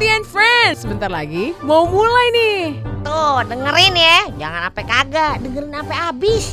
Putih and Friends. Sebentar lagi mau mulai nih. Tuh, dengerin ya. Jangan sampai kagak, dengerin sampai habis.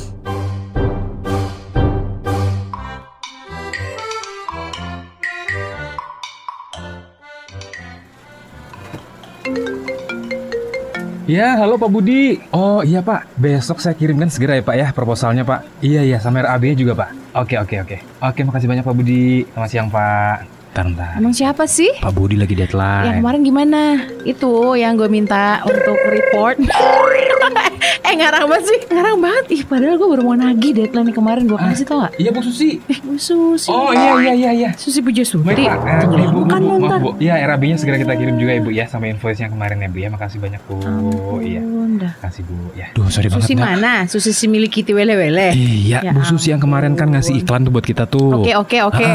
Ya, halo Pak Budi. Oh iya Pak, besok saya kirimkan segera ya Pak ya proposalnya Pak. Iya iya, sama RAB-nya juga Pak. Oke oke oke. Oke, makasih banyak Pak Budi. Selamat siang Pak. Bentar, bentar. Emang siapa sih? Pak Budi lagi Yang deadline. kemarin gimana? Itu yang gue minta untuk report. eh ngarang banget sih, ngarang banget. Ih padahal gue baru mau nagih deadline kemarin gue kasih tau gak? Iya Bu Susi. Eh Bu Susi. Oh iya iya iya iya. Susi Puja. Pak, Eh, Tenggelam Ibu, kan Ibu, lo maaf. Bu. Iya, RAB-nya segera kita kirim juga ya Bu ya, sama invoice yang kemarin ya Bu ya. Makasih banyak Bu. Ampun, Iya. dah. Makasih Bu ya. Duh, sorry Susi banget. Mana? Susi si milik Kitty Wele-Wele. Iya, Ya Bu Susi yang kemarin kan ngasih iklan tuh buat kita tuh. Oke oke oke.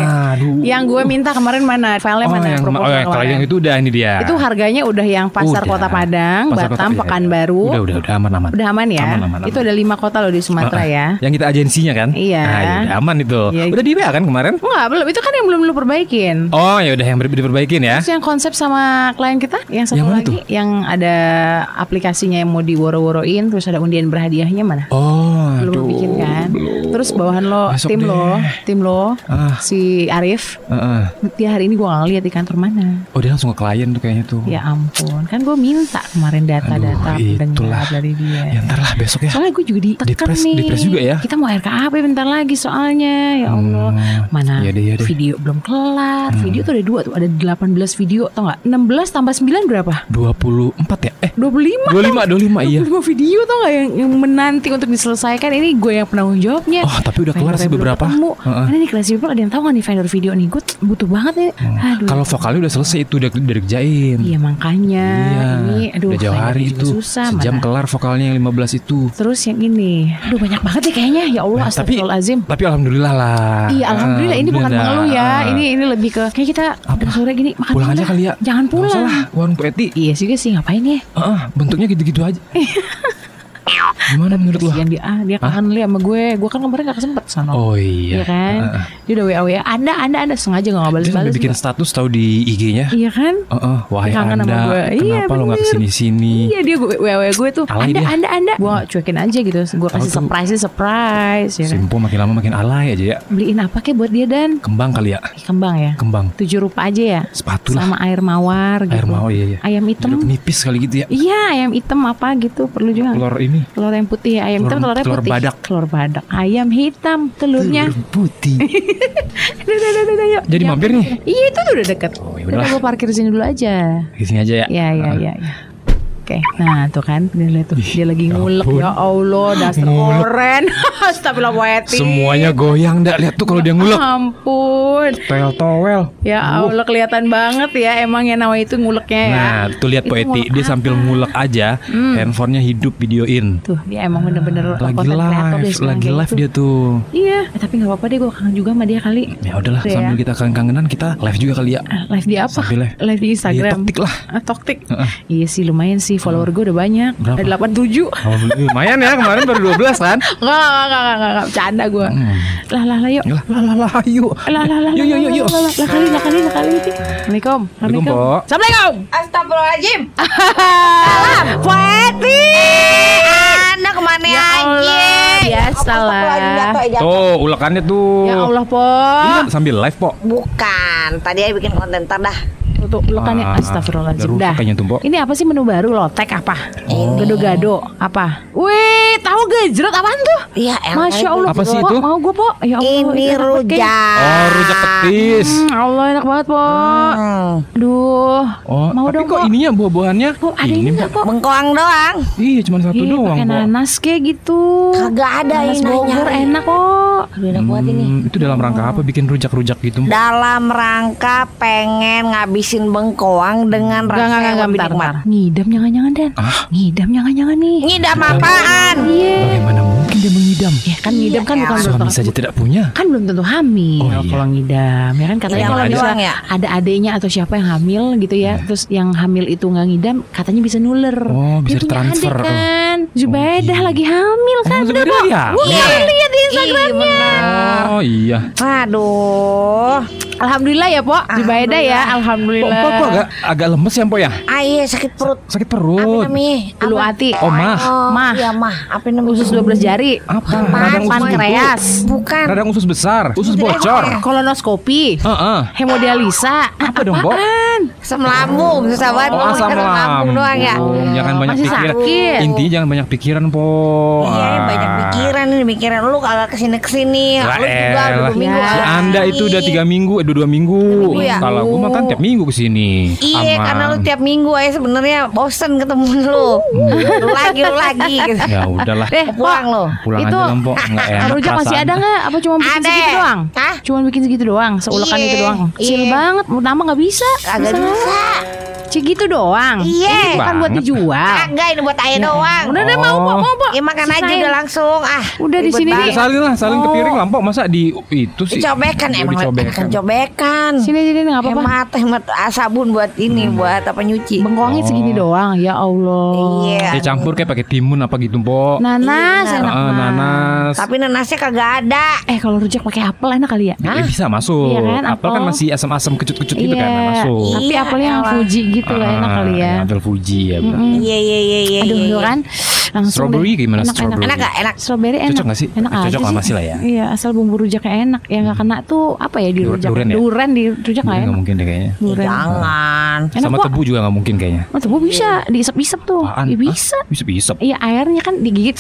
Yang gue minta kemarin mana? Filenya oh, mana? yang, oh, yang kalau yang itu udah ini dia. Itu harganya udah yang Pasar Udah. Kota Padang, Pasar Batam, iya, iya. Pekanbaru. Udah, udah, udah aman aman. Udah aman ya? Aman, aman, Itu aman. ada lima kota loh di Sumatera Heeh. ya. Yang kita agensinya kan? Iya. Ah, ya udah aman itu. Iya. Udah di WA kan kemarin? Enggak, belum. Itu kan yang belum lu perbaikin. Oh ya udah yang diperbaikin ya. Terus yang konsep sama klien kita, yang satu Yang lagi, tuh? yang ada aplikasinya yang mau diworo-woroin, terus ada undian berhadiahnya mana? Oh, Belum aduh, bikin kan? Terus bawahan lo, Besok tim deh. lo, tim lo, Ah. si Arif, Heeh. dia hari ini gua nggak lihat di kantor mana. Oh dia langsung ke klien tuh kayaknya tuh. Ya ampun, kan gue minta kemarin data-data Aduh, pendengar dari dia. Ya ntar lah besok ya. Soalnya gue juga ditekan Dipres- nih. dipres juga ya? Kita mau RKAP bentar lagi soalnya. Ya Allah. Hmm, Mana iya deh, deh. video belum kelar. Hmm. Video tuh ada dua tuh. Ada 18 video tau gak? 16 tambah 9 berapa? 24 ya? Eh 25 25 25 iya. 25 video tau gak yang, yang menanti untuk diselesaikan Ini gue yang penanggung jawabnya Oh tapi udah kelar sih beberapa. ketemu. Heeh. Karena nih Classy People ada yang tahu gak nih vendor video nih Gue butuh banget nih Aduh Kalau vokalnya udah selesai itu udah udah dikerjain. Iya makanya Iya. Ini aduh udah jauh hari itu. susah Sejam mana. kelar vokalnya yang 15 itu. Terus yang ini Aduh banyak banget nih kayaknya Ya Allah Nah, tapi astagfirullahaladzim tapi alhamdulillah lah. Iya alhamdulillah ini bukan mengeluh ya. Ah. Ini ini lebih ke kayak kita udah sore gini makan pulang aja kali ya. Jangan usah pulang. lah, warung Bu Eti. Iya juga sih ngapain ya? Heeh, bentuknya gitu-gitu aja. Gimana menurut lo? Dia ah dia kangen lihat sama gue. Gue kan kemarin gak kesempet sana. Oh iya. Iya kan? Heeh. Dia udah WA WA. Anda Anda Anda sengaja gak Dia balas-balas. sampai bikin juga. status tahu di IG-nya. Iya kan? Heeh, wahai Dia kangen sama Anda, gue. Iya, kenapa lo nggak bener. ke sini-sini? Iya dia gue WA WA gue tuh. Alay anda dia. Anda Anda. Gue cuekin aja gitu. Gue kasih surprise surprise ya kan. Simpo makin lama makin alay aja ya. Beliin apa kek buat dia dan Kembang kali ya, kembang ya. kembang. Tujuh rupa aja ya. Sepatu lah. Sama air mawar gitu. Air mau iya iya. Ayam hitam. Jeruk nipis kali gitu ya. Iya ayam hitam apa gitu perlu juga. Telur ini. Telur yang putih ya, ayam hitam Telur- telurnya telur putih. badak. Telur badak. Ayam hitam telurnya. Telur putih. Duh, duh, duh, duh, duh, yuk. Jadi mampir nih? Iya itu udah deket. Oh, ya Udah gue parkir sini dulu aja. Di sini aja ya. Ya ya Ah. ya. Oke, nah tuh kan, dia lihat tuh, dia lagi ya ngulek ya Allah, dasar oren, Astagfirullah poetik. Semuanya goyang dah lihat tuh kalau dia ngulek. Ampun, Toel towel. ya Allah kelihatan banget ya, emang yang namanya itu nguleknya ya. Nah, tuh lihat Poeti, dia apa? sambil ngulek aja, handphonenya hidup videoin. Tuh, dia emang bener-bener Lagi live, lagi live gitu. dia tuh. Iya, eh, tapi nggak apa-apa deh, gue kangen juga sama dia kali. Ya udahlah, Udah ya. sambil kita kangen-kangenan kita live juga kali ya. Ah, Live di apa? Sambil live. Live di Instagram. Di Toktik lah. Ah, Toktik. Iya sih lumayan sih follower gue udah banyak. Berapa? Ada 87. Oh, lumayan ya kemarin baru 12 kan? Enggak, enggak, enggak, enggak, enggak, bercanda gue. Hmm. Lah, lah, lah, yuk. Lah lah lah lah ayo. Lah, lah, lah, Yuk yuk yuk yuk. lah, lah, lah, kali, lah, kali, lah, kali. Assalamualaikum. Assalamualaikum. Assalamualaikum. Astagfirullahaladzim. Salam. Poeti. Anda ke mana Ya aja? Allah. Astagfirullahaladzim, eh, jatuh. Tuh, ulekannya tuh. Ya Allah, Po. Ini kan sambil live, Pok. Bukan, tadi saya bikin konten ntar dah. Tuh, lekannya Ah, astagfirullahaladzim. udah rusak Dah. Ini apa sih menu baru lotek apa? Ini. Gado-gado apa? Wih, tahu gejrot apaan tuh? Iya, Masya Allah. Apa sih Po, itu? Mau gue, Po. Ya Allah. Ini rujak. Oh, rujak petis. Hmm, Allah enak banget, Po. Hmm. Aduh. Oh, mau tapi dong, kok Po. ininya buah-buahannya? Po, ada ini enggak, Po? Bengkoang doang. Iya, cuma satu Iya, doang, pakai nanas kayak gitu. Kagak ada Nanas ini Bogor enak. Aduh, enak banget ini. Hmm, itu dalam rangka apa bikin rujak-rujak gitu? Dalam rangka pengen ngabisin bengkoang dengan rasa yang lebih nikmat. Ngidam jangan-jangan, Dan. Ah, Ngidam jangan-jangan nih. Ngidam apaan? Iya. bagaimana mungkin dia mengidam? Ya kan ngidam kan Iya, bukan Suami belum saja tidak punya. kan belum tentu hamil Oh, iya. kalau ngidam ya kan katanya kalau ada bisa ya? ada adiknya atau siapa yang hamil gitu ya terus yang hamil itu nggak ngidam katanya bisa nuler Oh, bisa Dia punya ditransfer. adik kan Zubaidah lagi hamil kan Oh, Zubaidah hamil? Iya lihat di Instagramnya Oh iya. Aduh. Alhamdulillah ya Pok Zubaidah ya Alhamdulillah kok, kok agak agak lemes ya, Pok ya? Ah iya sakit perut. Sakit Apa perut. namanya? Ulu Apa? hati Oh, mah. Oh, Mah. Iya mah. Apa namanya? Usus 12 jari Apa? Radang usus Pankreas Bukan. Radang usus besar, usus bocor. Kolonoskopi Heeh. Hemodialisa Apa dong, Pok? Apaan? Asam lambung, susah banget Oh, asam lambung doang ya. Jangan banyak Masih pikiran. sakit. Intinya jangan banyak pikiran, Po. Iya, Ah. banyak pikiran ini, pikiran lu kagak ke sini ke sini. Lu juga udah minggu. Anda itu udah tiga minggu, eh, dua, dua minggu. minggu ya? Kalau gue makan tiap minggu ke sini. Iya, Aman. karena lu tiap minggu aja sebenarnya bosen ketemu lu. lu lagi, lu lagi. Gitu. Ya udahlah. Eh Pulang lu. Pulang itu aja Lempo, nggak enak Rujak masih ada nggak? Apa cuma bikin Ada. segitu doang? Hah? Cuma bikin segitu doang, seulekan Iya, itu doang. Kecil iya. banget, mau nambah nggak bisa. Kagak bisa. Segitu doang. Iya. Ini kan buat Banget. dijual. Kagak ini buat ayah doang. Udah deh mau mau mau Pok. Ya makan aja udah langsung. Ah, Udah di sini Ya, banget. salin lah, salin ke Oh. piring Lampo. Masa di itu sih? Dicobekan emang dicobekan. kan cobekan. Sini sini nggak apa-apa. Hemat hemat ah, sabun buat ini buat apa nyuci. Bengkoangnya segini doang. Ya Allah. Iya. Ya campur kayak pakai timun apa gitu, Po. Nanas Iya. enak banget. nanas. Tapi nanasnya kagak ada. Eh kalau rujak pakai apel enak kali ya? Ya, bisa masuk. Iya kan, apel kan masih asam-asam kecut-kecut gitu kan, Iya. masuk. Tapi Iya, apelnya yang. Fuji gitu lah enak Ah, kali ya. Apel Fuji ya. Iya iya iya iya. Aduh iya, tuh iya. Langsung Strawberry deh. gimana enak, strawberry? Enak gak? Enak. Strawberry enak. Cocok nggak sih? Enak Cocok aja lah sih. masih lah ya. Iya, asal bumbu rujaknya enak. Yang nggak kena tuh apa ya di Dur- rujak? duren ya? Duren di rujak nggak Nggak enak. mungkin deh kayaknya. Duren. Jangan. Enak Sama kok. tebu juga nggak mungkin kayaknya. Oh, tebu bisa diisep-isep tuh. Apaan? Iya, bisa. Bisa bisa. Iya, airnya kan digigit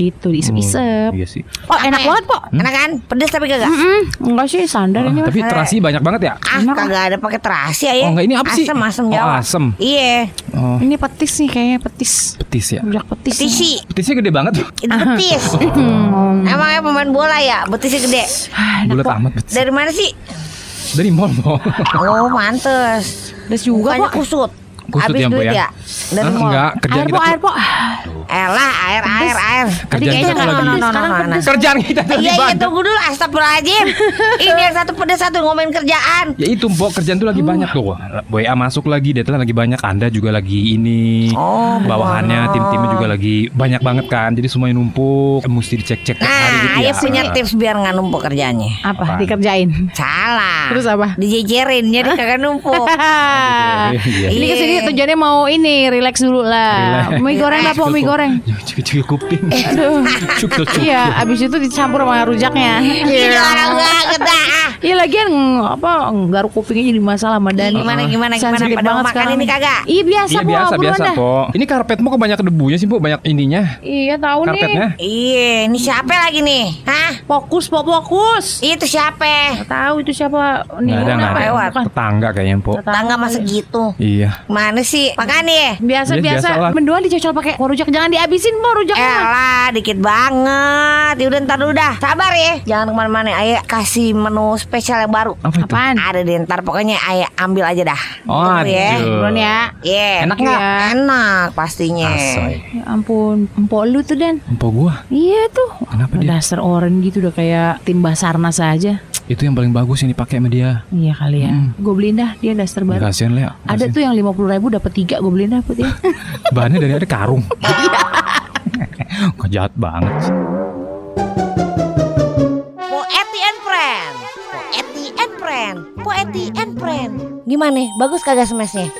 gitu, diisep-isep. Iya sih. Oh, enak banget, Pok. Enak kan? Pedes tapi kagak. Mm-mm. Enggak sih, standar Ah, ini mah. tapi terasi banyak banget ya. Ah, kagak ada pakai terasi ya. Oh, enggak, ini apa sih? Asem asem Oh, Jawa. asem. Iya. Oh, Ini petis nih kayaknya petis. petis ya. Rujak petis. Petisi. Petisnya gede banget. Itu betis. Hmm. Emangnya pemain bola ya? Betisnya gede. Ah, Bulat kok. amat petis. Dari mana sih? Dari mall. Oh, pantes. Pedes juga, Bukannya Pok. kusut. Kusut Habis ya, Po, duit ya? ya? Dari Ah, enggak, kerjaan Air, kita Pok, air. Pok. Elah, air, air, air. Kerjaan kayaknya kita tuh lagi. no, pedes, no, sekarang no, no. pedes. Kerjaan kita tuh Iya, iya, tunggu dulu. Astagfirullahaladzim. Ini yang satu pedes, satu ngomongin kerjaan. Ya itu Mbok kerjaan tuh lagi banyak tuh WA masuk lagi deadline lagi banyak Anda juga lagi ini Oh, Bawahannya tim-timnya juga lagi banyak banget kan Jadi semuanya numpuk Mesti dicek-cek tiap hari Nah, gitu ya punya tips biar nggak numpuk kerjaannya. Apa? Apaan? Dikerjain. Salah. Terus apa? Dijejerin jadi kagak numpuk. Iya. Ini ke sini tujuannya mau ini relax dulu lah. Relax. Mie goreng apa mie goreng? Cekik-cekik kuping Eh. Cuk cuk cuk Iya, abis itu dicampur sama rujaknya. Ini orang banget ah. Iya lagian apa garuk kupingnya jadi masalah sama Dani. Gimana gimana gimana Sensitif pada makan sekarang ini kagak? Iya biasa Iya po, biasa biasa dah. po Ini karpetmu kok banyak debunya sih bu Banyak ininya Iya tahu nih. Karpetnya Iya, ini siapa lagi nih? Hah? Fokus, po, fokus. Itu siapa? Tahu itu siapa. Nih, Nggak ada. Tetangga kayaknya po Tangga masa gitu. Iya Mana sih? Makan nih. Biasa biasa. biasa lah. Mendoan dicocol pakai rujak jangan dihabisin po rujaknya. Elah, dikit banget. Ya udah ntar dulu dah. Sabar ya. Jangan ke mana-mana. Ayah kasih menu spesial yang baru. Apa itu? Apaan? Ada deh ntar pokoknya ayah ambil aja dah. Oh Tunggu ya. aduh. Buruan ya. Iya. Enak nggak? Enak pastinya. Asoy Ya ampun, empok lu tuh Dan. Empok gua Iya tuh. Kenapa dia? Dasar oren gitu udah kayak tim Basarnas aja. Itu yang paling bagus yang dipakai sama dia Iya kali ya. Hmm. Gue beliin dah dia daster baru. Kasian Lea Ada tuh yang lima puluh ribu dapat tiga gue beliin dah putih. Bahannya dari ada karung Kok jahat banget sih Poeti and Friend. Poeti and Friend. Poeti and Friend. Gimana? Bagus kagak smashnya?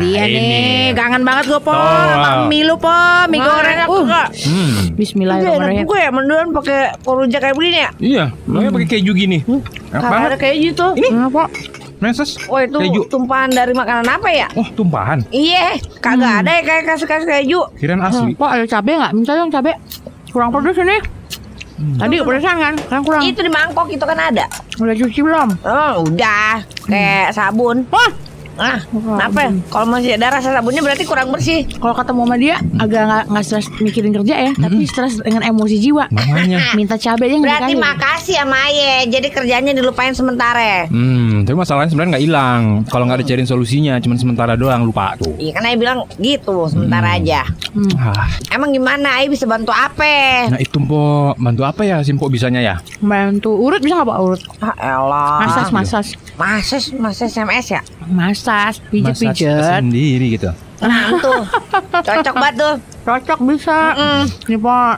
Dia ini. nih. Kangen banget gue po. Tuh. Sama mie lu po. Mie goreng. Uh. Hmm Bismillahirrahmanirrahim. gue ya mendoan pakai korujak kayak begini ya. Iya, makanya pakai keju gini. Enak Kagak banget. ada kayak gitu. Ini Apa? meses. Oh itu Keju. tumpahan dari makanan apa ya? Oh, tumpahan. Iya, kagak ada ya kayak kasih-kasih keju. Kirain asli. Po ada cabai nggak? Minta dong cabai. Kurang pedes ini. Tadi pedesan kan? Sekarang kurang. Itu di mangkok itu kan ada. Udah cuci belum? Oh, udah. Kayak sabun. Wah, Ah, kenapa? Kalau masih ada rasa sabunnya berarti kurang bersih. Kalau ketemu sama dia agak nggak nggak stres mikirin kerja ya, tapi stres dengan emosi jiwa. Makanya. Minta cabai nggak Berarti dikasih. makasih sama Aye. Jadi kerjanya dilupain sementara. Hmm, tapi masalahnya sebenarnya nggak hilang. Kalau nggak dicariin solusinya, cuma sementara doang lupa tuh. Iya kan Aye bilang gitu sementara aja. Ah, Emang gimana Aye bisa bantu apa? nah itu po, bantu apa ya Simpo bisanya ya? Bantu urut bisa nggak pak urut? Ah elah. Masas masas Masas, masas SMS ya? masas Massage pijet. sendiri gitu. Nah, tuh. Cocok banget tuh. Cocok bisa. Mm. Nih pak.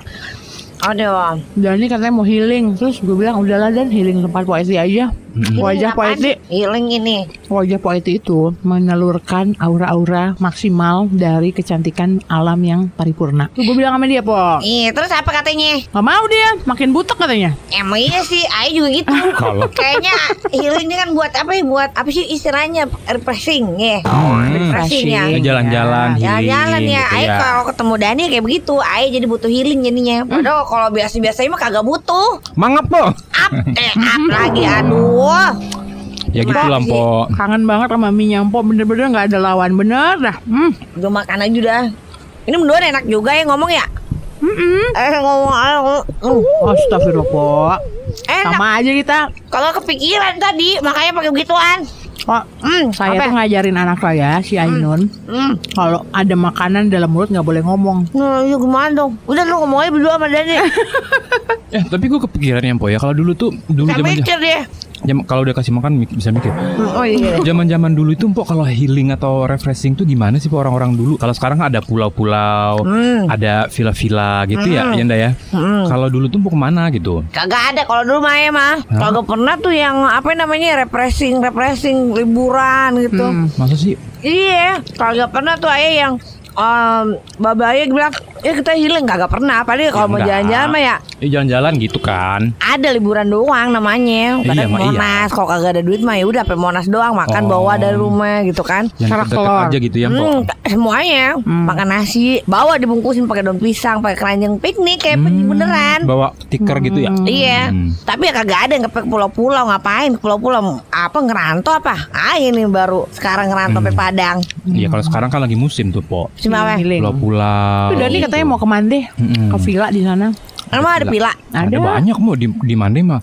Aduh. Dan ini katanya mau healing Terus gue bilang udahlah dan healing tempat Pak Eti aja Wajah Pak Eti Healing ini. Wajah Pak Eti itu menelurkan aura-aura maksimal dari kecantikan alam yang paripurna Tuh gue bilang sama dia Po Iya, terus apa katanya? Gak mau dia, makin butek katanya Emang iya sih, Aye juga gitu. Kalau Kayaknya healing ini kan buat apa ya? Buat apa sih istilahnya? Refreshing ya. Hmm. refreshing ya. Ya, jalan-jalan, healing Jalan-jalan ya, gitu Aye ya. kalau ketemu Dani kayak begitu, Aye jadi butuh healing jadinya. Padahal kalau biasa-biasanya mah kagak butuh. Mangap po. Up, eh up lagi, aduh. Ya gitu lah po. Kangen banget sama mie nyampo bener-bener gak ada lawan Bener dah hmm. Udah makan aja udah. Ini mendoan enak juga ya ngomong ya. Eh ngomong aja. Uh, Astagfirullah Po enak. Sama aja kita Kalau kepikiran tadi, makanya pakai begituan. Pak, Hmm, saya apa? tuh ngajarin anak saya si Ainun Hmm. kalau ada makanan dalam mulut nggak boleh ngomong. Nah, ya gimana dong? Udah lu ngomong aja berdua sama Dani. Eh tapi gue kepikiran ya po ya. Kalau dulu tuh dulu Saya zaman mikir dia. Jam- kalau udah kasih makan bisa mikir. Oh iya. Zaman-zaman dulu itu po kalau healing atau refreshing tuh gimana sih orang-orang dulu? Kalau sekarang ada pulau-pulau, Hmm. ada villa-villa gitu ya, Hmm. ya Nda ya. Hmm. Kalau dulu tuh mau ke mana gitu? Kagak ada kalau dulu mah ya mah. Kagak pernah tuh yang apa namanya refreshing, refreshing liburan gitu. Hmm. Masa sih? Iya, kagak pernah tuh ayah yang um, Baba Ayah bilang, ya kita healing kagak pernah. Padahal kalau mau enggak. jalan-jalan mah ya Eh jalan-jalan gitu kan. ada liburan doang namanya. Iya, Kadang mah iya. Monas, kalau kagak ada duit mah ya udah sampai Monas doang makan Oh. bawa dari rumah gitu kan. Yang telur. aja gitu ya. Hmm, semuanya makan nasi, bawa dibungkusin pakai daun pisang, pakai keranjang piknik kayak Hmm, beneran. Bawa tiker gitu ya. Iya, Hmm. tapi ya kagak ada yang ke pulau-pulau ngapain pulau-pulau apa ngerantau apa? Ah ini baru sekarang ngerantau Hmm. Padang. Iya kalau sekarang kan lagi musim tuh po. Cuma apa? Healing. Pulau-pulau. Itu Dani katanya mau ke Mande, ke villa di sana. Emang ada pila? Ada, Ada. banyak mau di di Mande mah.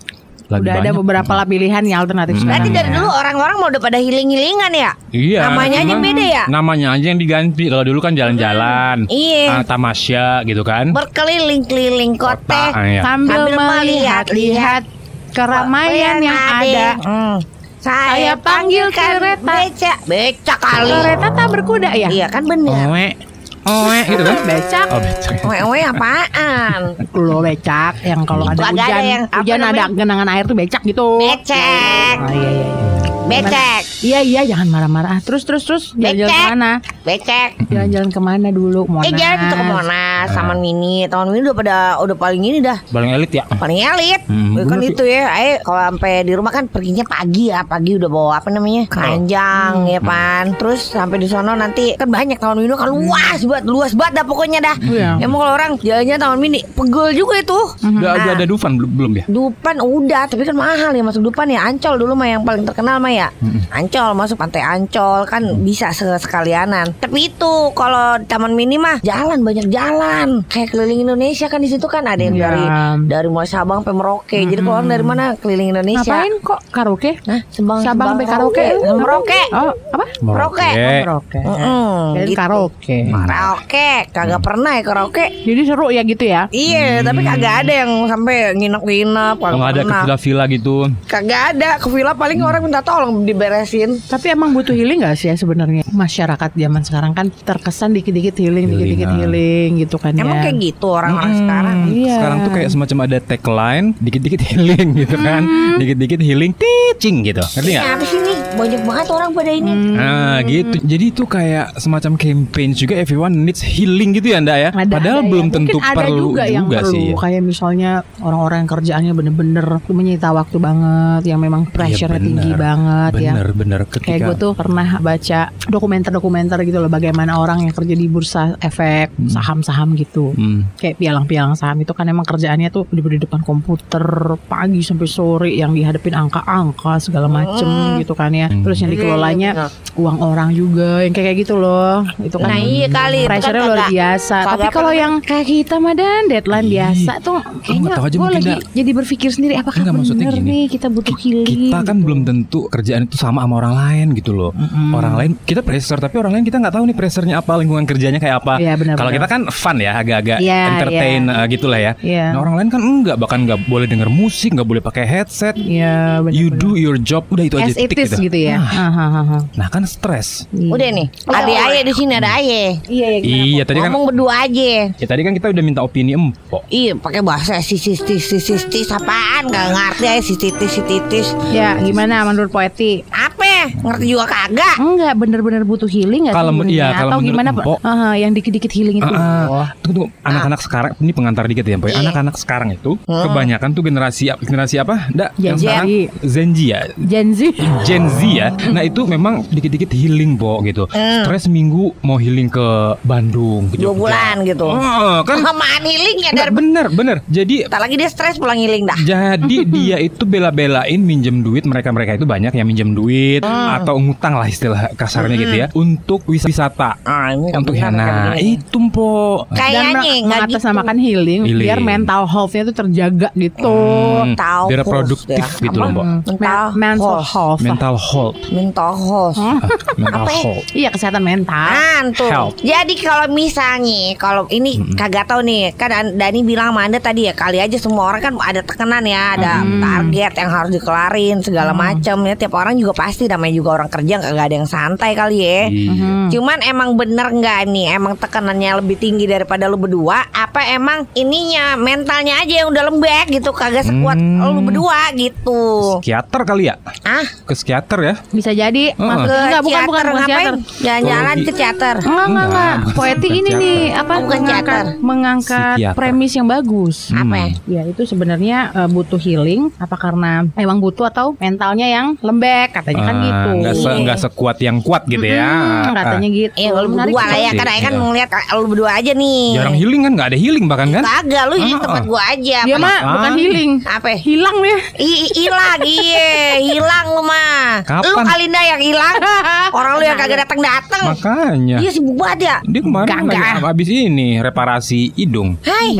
Lagi Udah ada banyak. beberapa lah pilihan yang alternatif Hmm. Berarti dari dulu orang-orang mau udah pada healing-healingan ya? Iya. Namanya aja beda ya? Namanya aja yang diganti. Kalau dulu kan jalan-jalan. Iya. Ah, tamasya gitu kan. Berkeliling-keliling kota. Ah, iya. Sambil Sambil melihat-lihat keramaian yang ada. Hmm. Saya Saya panggil kereta. beca, beca kali. Kereta tak berkuda ya? Iya kan bener. Owe. Owe gitu kan. Becak. Oh, becek. Wewe apaan? Lo becak yang kalau ada agak ada hujan, yang hujan ada namanya? genangan air tuh becak gitu. Becek, Oh, iya iya. iya. Becek, Iya iya jangan marah-marah. Terus terus terus jalan-jalan Becek. ke mana? becek. Jalan-jalan ke mana dulu? Monas. Eh tuh ke Monas, Taman Mini. Taman Mini udah pada udah paling ini dah. Paling elit ya. Paling elit. Hmm, Ya kan bener itu ya. Eh kalau sampai di rumah kan perginya pagi ya. Pagi udah bawa apa namanya? Keranjang Hmm. ya pan. Terus sampai di sono nanti kan banyak Taman Mini kan luas banget, luas banget dah pokoknya dah. Iya. Emang kalau orang jalannya Taman Mini pegel juga itu. Udah Nah. ada, ada Dufan belum belum ya? Dupan udah, tapi kan mahal ya masuk Dupan ya. Ancol dulu mah yang paling terkenal mah ya. Ancol masuk pantai Ancol kan bisa sekalianan. Tapi itu kalau Taman Mini mah jalan banyak jalan. Kayak keliling Indonesia kan di situ kan ada yang Iya. dari dari mulai Sabang sampai Merauke. Jadi kalau orang dari mana keliling Indonesia? Ngapain kok karaoke? Hah? Sabang, Sabang sampai karaoke? Merauke. Oh, apa? Merauke. Karaoke. Mm-mm, Jadi gitu. karaoke. Karaoke, kagak pernah ya karaoke. Jadi seru ya gitu ya? Iya, tapi kagak ada yang sampai nginep-nginep. Kagak nggak ada ke villa-villa gitu. Kagak ada ke villa paling orang minta tolong diberesin. Tapi emang butuh healing gak sih ya sebenarnya masyarakat zaman sekarang kan terkesan dikit-dikit healing, dikit-dikit Healing, ah. healing gitu kan ya. Emang kayak gitu orang-orang Mm-mm. sekarang. Iya. Sekarang tuh kayak semacam ada tagline, dikit-dikit healing gitu kan. Dikit-dikit healing teaching gitu. Ngerti nggak? Ini apa sih nih? Banyak banget orang pada ini. Hmm. Nah gitu Jadi itu kayak semacam campaign juga Everyone needs healing gitu ya Nda ya Ada, Padahal ada ya. belum Mungkin tentu ada perlu juga, yang perlu sih ya. kayak misalnya orang-orang yang kerjaannya bener-bener tuh menyita waktu banget yang memang pressure Iya, bener. tinggi banget ya Bener bener ketika Kayak gue tuh pernah baca dokumenter-dokumenter gitu loh bagaimana orang yang kerja di bursa efek saham-saham gitu. Hmm. Kayak pialang-pialang saham itu kan emang kerjaannya tuh di, di depan komputer pagi sampai sore yang dihadapin angka-angka segala macem gitu kan ya. Ya. Terus yang Iya, dikelolanya iya, uang orang juga yang kayak gitu loh. Itu kan Nah iya kali kan pressure luar biasa. Tapi kalau yang kayak kita mah dan deadline biasa tuh kayaknya aja gue lagi jadi berpikir sendiri apakah Enggak, maksudnya bener gini. nih kita butuh healing. kita kan gitu. belum tentu kerjaan itu sama sama orang lain gitu loh. Orang lain kita pressure tapi orang lain kita nggak tahu nih pressernya apa, lingkungan kerjanya kayak apa. Benar, Kalau kita kan fun ya, agak-agak Iya, entertain eh, gitulah ya. Iya. Nah orang lain kan enggak, bahkan nggak boleh denger musik, nggak boleh pakai headset. Iya benar. You do your job, udah itu aja as it titik is gitu ya. Nah, Ah, ah, ah, ah. Nah kan stres. Iya. Udah nih. Ada aye di sini ada aye. Iya ya gimana? Iya tadi kan Ngomong berdua aja. ya tadi kan kita udah minta opini empok. Iya, pakai bahasa sisis tisis tisis apaan? Gak ngerti aja si titis si titis. Ya gimana menurut poeti? Apa? Ngerti juga kagak. Enggak bener-bener butuh healing nggak Kalau iya, kalau Atau gimana? Ah, ah, yang dikit-dikit healing itu. Ah, ah. Oh. Tunggu, tunggu. Anak-anak sekarang ini pengantar dikit ya, Boy. Iya. Anak-anak sekarang itu kebanyakan tuh generasi generasi apa? Nggak, yang Gen Z. sekarang Gen Z ya. Gen Z. Gen Z ya. Nah, itu memang dikit-dikit healing, Bo gitu. Stres minggu mau healing ke Bandung, ke Dua Jogja. bulan gitu. Oh, kan healing ya dari bener, bener. Jadi Ntar lagi dia stres pulang healing dah. jadi dia itu bela-belain minjem duit mereka-mereka itu banyak yang minjem duit atau ngutang lah istilah kasarnya gitu ya untuk wis- wisata. Ah, ini Untuk Hana kayak begini. itu po. Dan Kayaknya meng- nggak gitu. mengatasnamakan healing, Healing. biar mental health-nya tuh terjaga gitu. Hmm, tahu biar produktif ya. gitu loh? Mbak. Mental Men- mental health. health. Mental health. Mental health. Ah, mental Apa ya? health. Iya kesehatan mental. Antum. Health. Jadi kalau misalnya kalau ini kagak tahu nih, kan An- Dani bilang sama Anda tadi ya kali aja semua orang kan ada tekanan ya, ada target yang harus dikelarin segala macam ya. Tiap orang juga pasti namanya juga orang kerja kagak ada yang santai kali ya. Iya. Cuman emang bener nggak nih emang tekanannya lebih tinggi daripada lu berdua apa emang ininya mentalnya aja yang udah lembek gitu kagak sekuat Hmm. lu berdua gitu. Psikiater kali ya? Ah, Ke psikiater ya? Bisa jadi. Heeh. Maksud- ke enggak bukan bukan bukan ngapain? Jalan-jalan Oh, ke teater. Enggak, enggak, enggak. Poeti ini nih apa Oh, bukan mengangkat mengangkat Psikiater. premis yang bagus. Apa ya? Ya itu sebenarnya eh, butuh healing apa karena emang butuh atau mentalnya yang lembek katanya kan Ah, gitu. nggak se nggak sekuat yang kuat gitu ya. Hmm, katanya gitu. Iya lu Menarik berdua lah ya sih. Kan Ayah kan Iya. ngeliat lu berdua aja nih Jarang healing kan? Nggak ada healing bahkan kan? Kagak lu di Ah, tempat ah. gua aja Apa- mah bukan Ah. healing. Apa Hilang ya. I- i- Hilang iya Hilang lu mah Kapan? Lu Kalinda yang hilang Orang lu yang kagak datang-datang Makanya. Iya sibuk banget ya Dia kemarin Enggak, lagi enggak. habis ini reparasi hidung. Hai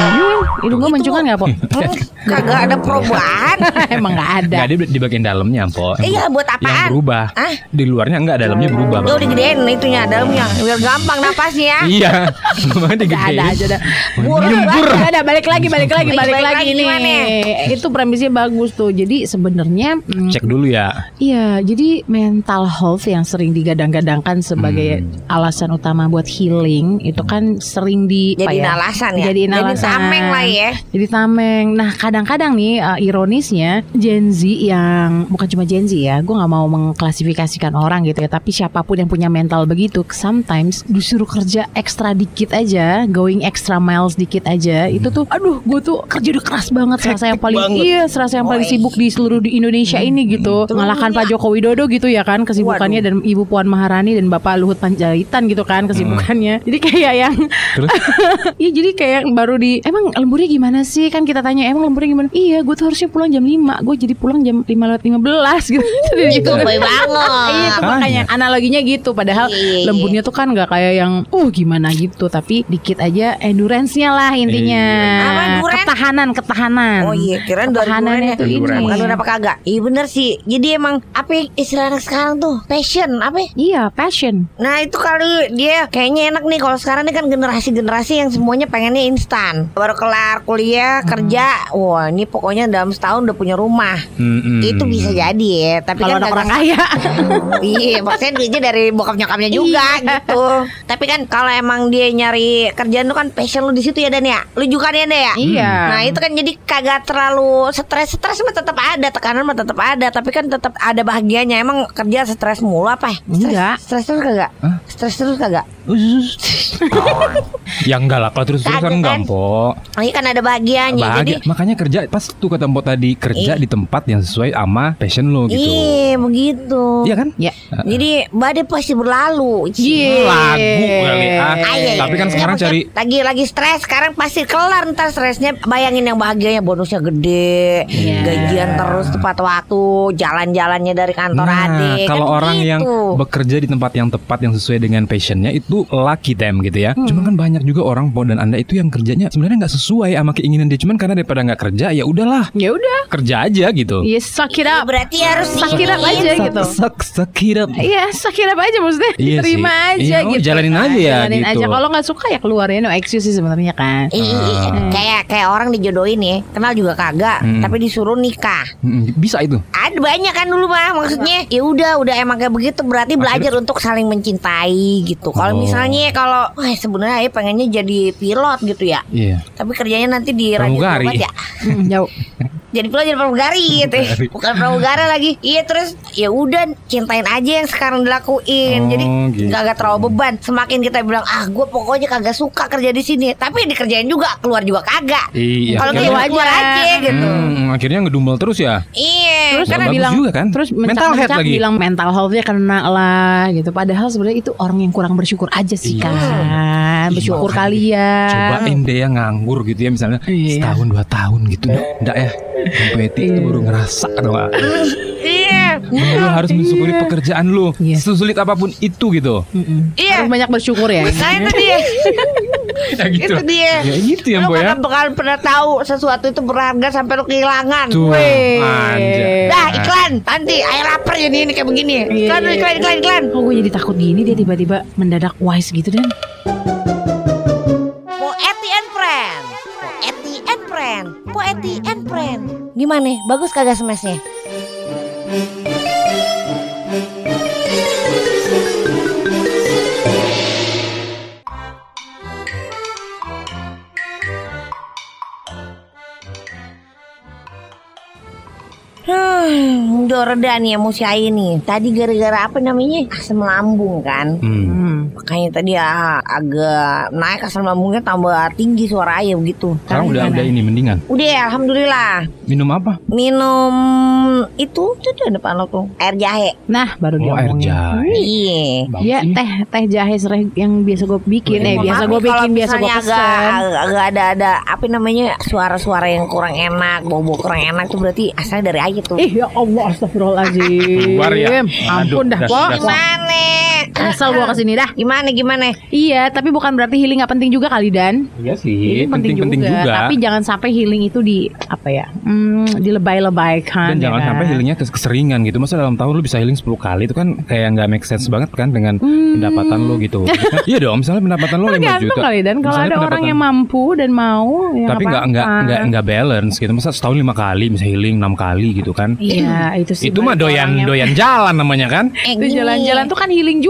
Hidung gue mencungan nggak, Po? Hmm, Kagak ada perubahan Emang nggak ada. Enggak dia di bagian dalamnya, Po. Iya buat Yang apaan berubah. Hah? Di luarnya enggak, dalamnya berubah. Lu digedein itunya dalamnya Biar gampang napasnya Iya. Makanya Nggak digedein. ada aja dah. Bur- Nyembur. Nggak ada balik lagi, balik lagi, balik Balik lagi lagi ini. gimana? Itu premisnya bagus tuh. Jadi sebenarnya mm, Cek dulu ya. Iya, jadi mental health yang sering digadang-gadangkan sebagai Hmm. alasan utama buat healing itu kan sering di Jadiin ya? alasan ya? Jadi alasan. tameng lah ya. Jadi tameng. Nah, kadang-kadang nih uh, ironisnya Gen Z yang bukan cuma Gen Z ya, gue nggak mau mengklasifikasikan orang gitu ya, tapi siapa pun yang punya mental begitu, sometimes disuruh kerja ekstra dikit aja, going extra miles dikit aja, itu tuh, aduh, gue tuh kerja udah keras banget, serasa yang paling banget. iya, serasa yang paling sibuk di seluruh di Indonesia ini gitu, mengalahkan. Pak Joko Widodo gitu ya kan, kesibukannya dan Ibu Puan Maharani dan Bapak Luhut Panjaitan gitu kan kesibukannya. Jadi kayak yang Terus? Iya jadi kayak baru di Emang lemburnya gimana sih? Kan kita tanya Emang lemburnya gimana? Iya gue tuh harusnya pulang jam 5 Gue jadi pulang jam 5 lewat 15 gitu. Jadi Itu boy banget Iya itu makanya Analoginya gitu Padahal Iya, iya, iya. lemburnya tuh kan gak kayak yang Uh gimana gitu Tapi dikit aja Endurance-nya lah intinya Iya. Apa endurance? Ketahanan Ketahanan Oh iya duluan tuh ya. ini Bukan udah apa kagak Iya bener sih Jadi emang Apa ya istilah anak sekarang tuh Passion Apa ya? Iya passion Nah itu kali dia kayaknya enak nih kalau sekarang ini kan generasi-generasi yang semuanya pengennya instan. Baru kelar kuliah, kerja, wah ini pokoknya dalam setahun udah punya rumah. Mm-mm. Itu bisa jadi ya, tapi Kalau kan orang kaya Iya, maksudnya duitnya dari bokap nyokapnya juga gitu. Tapi kan kalau emang dia nyari kerjaan lu kan passion lu di situ ya Dan ya. Lu juga kan ya Dan ya. Iya Nah itu kan jadi kagak terlalu stres Stres mah tetap ada Tekanan mah tetap ada Tapi kan tetap ada bahagianya Emang kerja stres mulu apa ya? Stres- Enggak. Stres terus kagak? Stres terus kagak? Ya enggak lah, kalau terus-terus kan Kagak enggak, kan? Mpok. Ini kan ada bahagianya. Jadi Bahagia. Makanya kerja pas tuh kata Mpok tadi kerja Ih. di tempat yang sesuai sama passion lo gitu. Iya begitu. Iya kan? Ya. Jadi badai pasti berlalu. Iya. Lagu kali ah. Ah, iya, iya. Tapi kan Ya, sekarang maksudnya cari lagi lagi stres sekarang pasti kelar ntar stresnya bayangin yang bahagianya bonusnya gede Iya. gajian terus tepat waktu jalan-jalannya dari kantor Nah, adik kalau kan orang yang begitu. bekerja di tempat yang tepat yang sesuai dengan passionnya itu lucky them gitu ya. Hmm. Cuman kan banyak juga orang Po dan anda itu yang kerjanya sebenarnya nggak sesuai sama keinginan dia. Cuman karena daripada nggak kerja ya udahlah Ya udah. kerja aja gitu. Ya suck it Ya, up. berarti harus Suck it up diiniin. aja gitu. Suck, suck it up. Iya, suck it up aja maksudnya. Iya Terima sih. aja Iya, oh, gitu. jalanin aja ya, Jalanin gitu. aja. Kalau nggak suka ya keluar ya no excuse sih sebenarnya kan. I- i- i- Ah. kayak kayak orang dijodohin ya kenal juga kagak Hmm. tapi disuruh nikah Mm, Bisa itu. ada banyak kan dulu mah maksudnya ya udah udah emang kayak begitu berarti belajar untuk saling mencintai gitu kalau Oh. Misalnya kalau wah sebenarnya ya pengennya jadi pilot gitu ya Iya. tapi kerjanya nanti di Raja Pramugari. Ya Hmm, jauh. jadi pilot jadi pramugari gitu ya. Bukan pramugara lagi iya terus ya udah cintain aja yang sekarang dilakuin Oh, jadi gitu. kagak terlalu beban semakin kita bilang ah gue pokoknya kagak suka kerja di sini tapi dikerjain juga keluar juga kagak Iya. kalau akhirnya- keluar keluar aja gitu Hmm, akhirnya ngedumel terus ya. iya Terus karena bilang juga kan. terus Mental mental health lagi. bilang mental healthnya kena lah gitu. Padahal sebenarnya itu orang yang kurang bersyukur aja sih Iya. kan. Bersyukur makanya. kalian. Cobain deh ya nganggur gitu ya misalnya Iya. setahun dua tahun gitu. Enggak ya. Sampai itu baru ngerasa dong. ah. iya Lu harus mensyukuri pekerjaan lu. Iya. Sesulit apa pun itu gitu. Iya. Harus banyak bersyukur ya. Nah itu dia Ya gitu. Itu dia Ya gitu ya, Lu ya. bakal pernah tahu sesuatu itu berharga sampai lu kehilangan Tuh. Dah iklan Nanti air lapar jadi ini kayak begini Iklan iklan iklan iklan Kok gue jadi takut gini dia tiba-tiba mendadak wise gitu dan Poeti and Friend Gimana? Bagus kagak smashnya? Hmm, udah reda nih emosi Ayi nih. Tadi gara-gara apa namanya? Asam lambung kan. Hmm. hmm. Makanya tadi ah, agak naik asam lambungnya tambah tinggi suara Ayi begitu. Sekarang udah udah ini mendingan. Udah ya, alhamdulillah. Minum apa? Minum itu tuh di depan lo tuh air jahe. Nah baru Oh, air jahe. Iya. Ya teh teh jahe serai yang biasa gue bikin eh Mohon biasa gue bikin biasa gue pesen. agak, agak ada ada apa namanya suara-suara yang kurang enak, bau-bau kurang enak tuh berarti asalnya dari Ayi tuh. Ih ya Allah astagfirullahaladzim Keluar ya? Ampun Aduh, dah Pok das- Gimana? Asal gue ke sini dah Gimana gimana? Iya tapi bukan berarti healing gak penting juga kali Dan Iya sih, Ini penting-penting juga. Tapi jangan sampai healing itu di Apa ya hmm, Dilebay-lebaykan Dan ya jangan kan? sampai healingnya kes- keseringan gitu. Masa dalam tahun lu bisa healing 10 kali itu kan kayak nggak make sense banget kan dengan Hmm. pendapatan lu gitu. iya dong, misalnya pendapatan lu 5 Tergantung juta. kali Dan kalau Misalnya ada orang yang mampu Dan mau ya tapi nggak nggak nggak nggak balance gitu. Masa setahun lima kali bisa healing enam kali gitu kan? Iya itu sih itu mah doyan doyan jalan namanya kan? Itu jalan-jalan tuh kan healing juga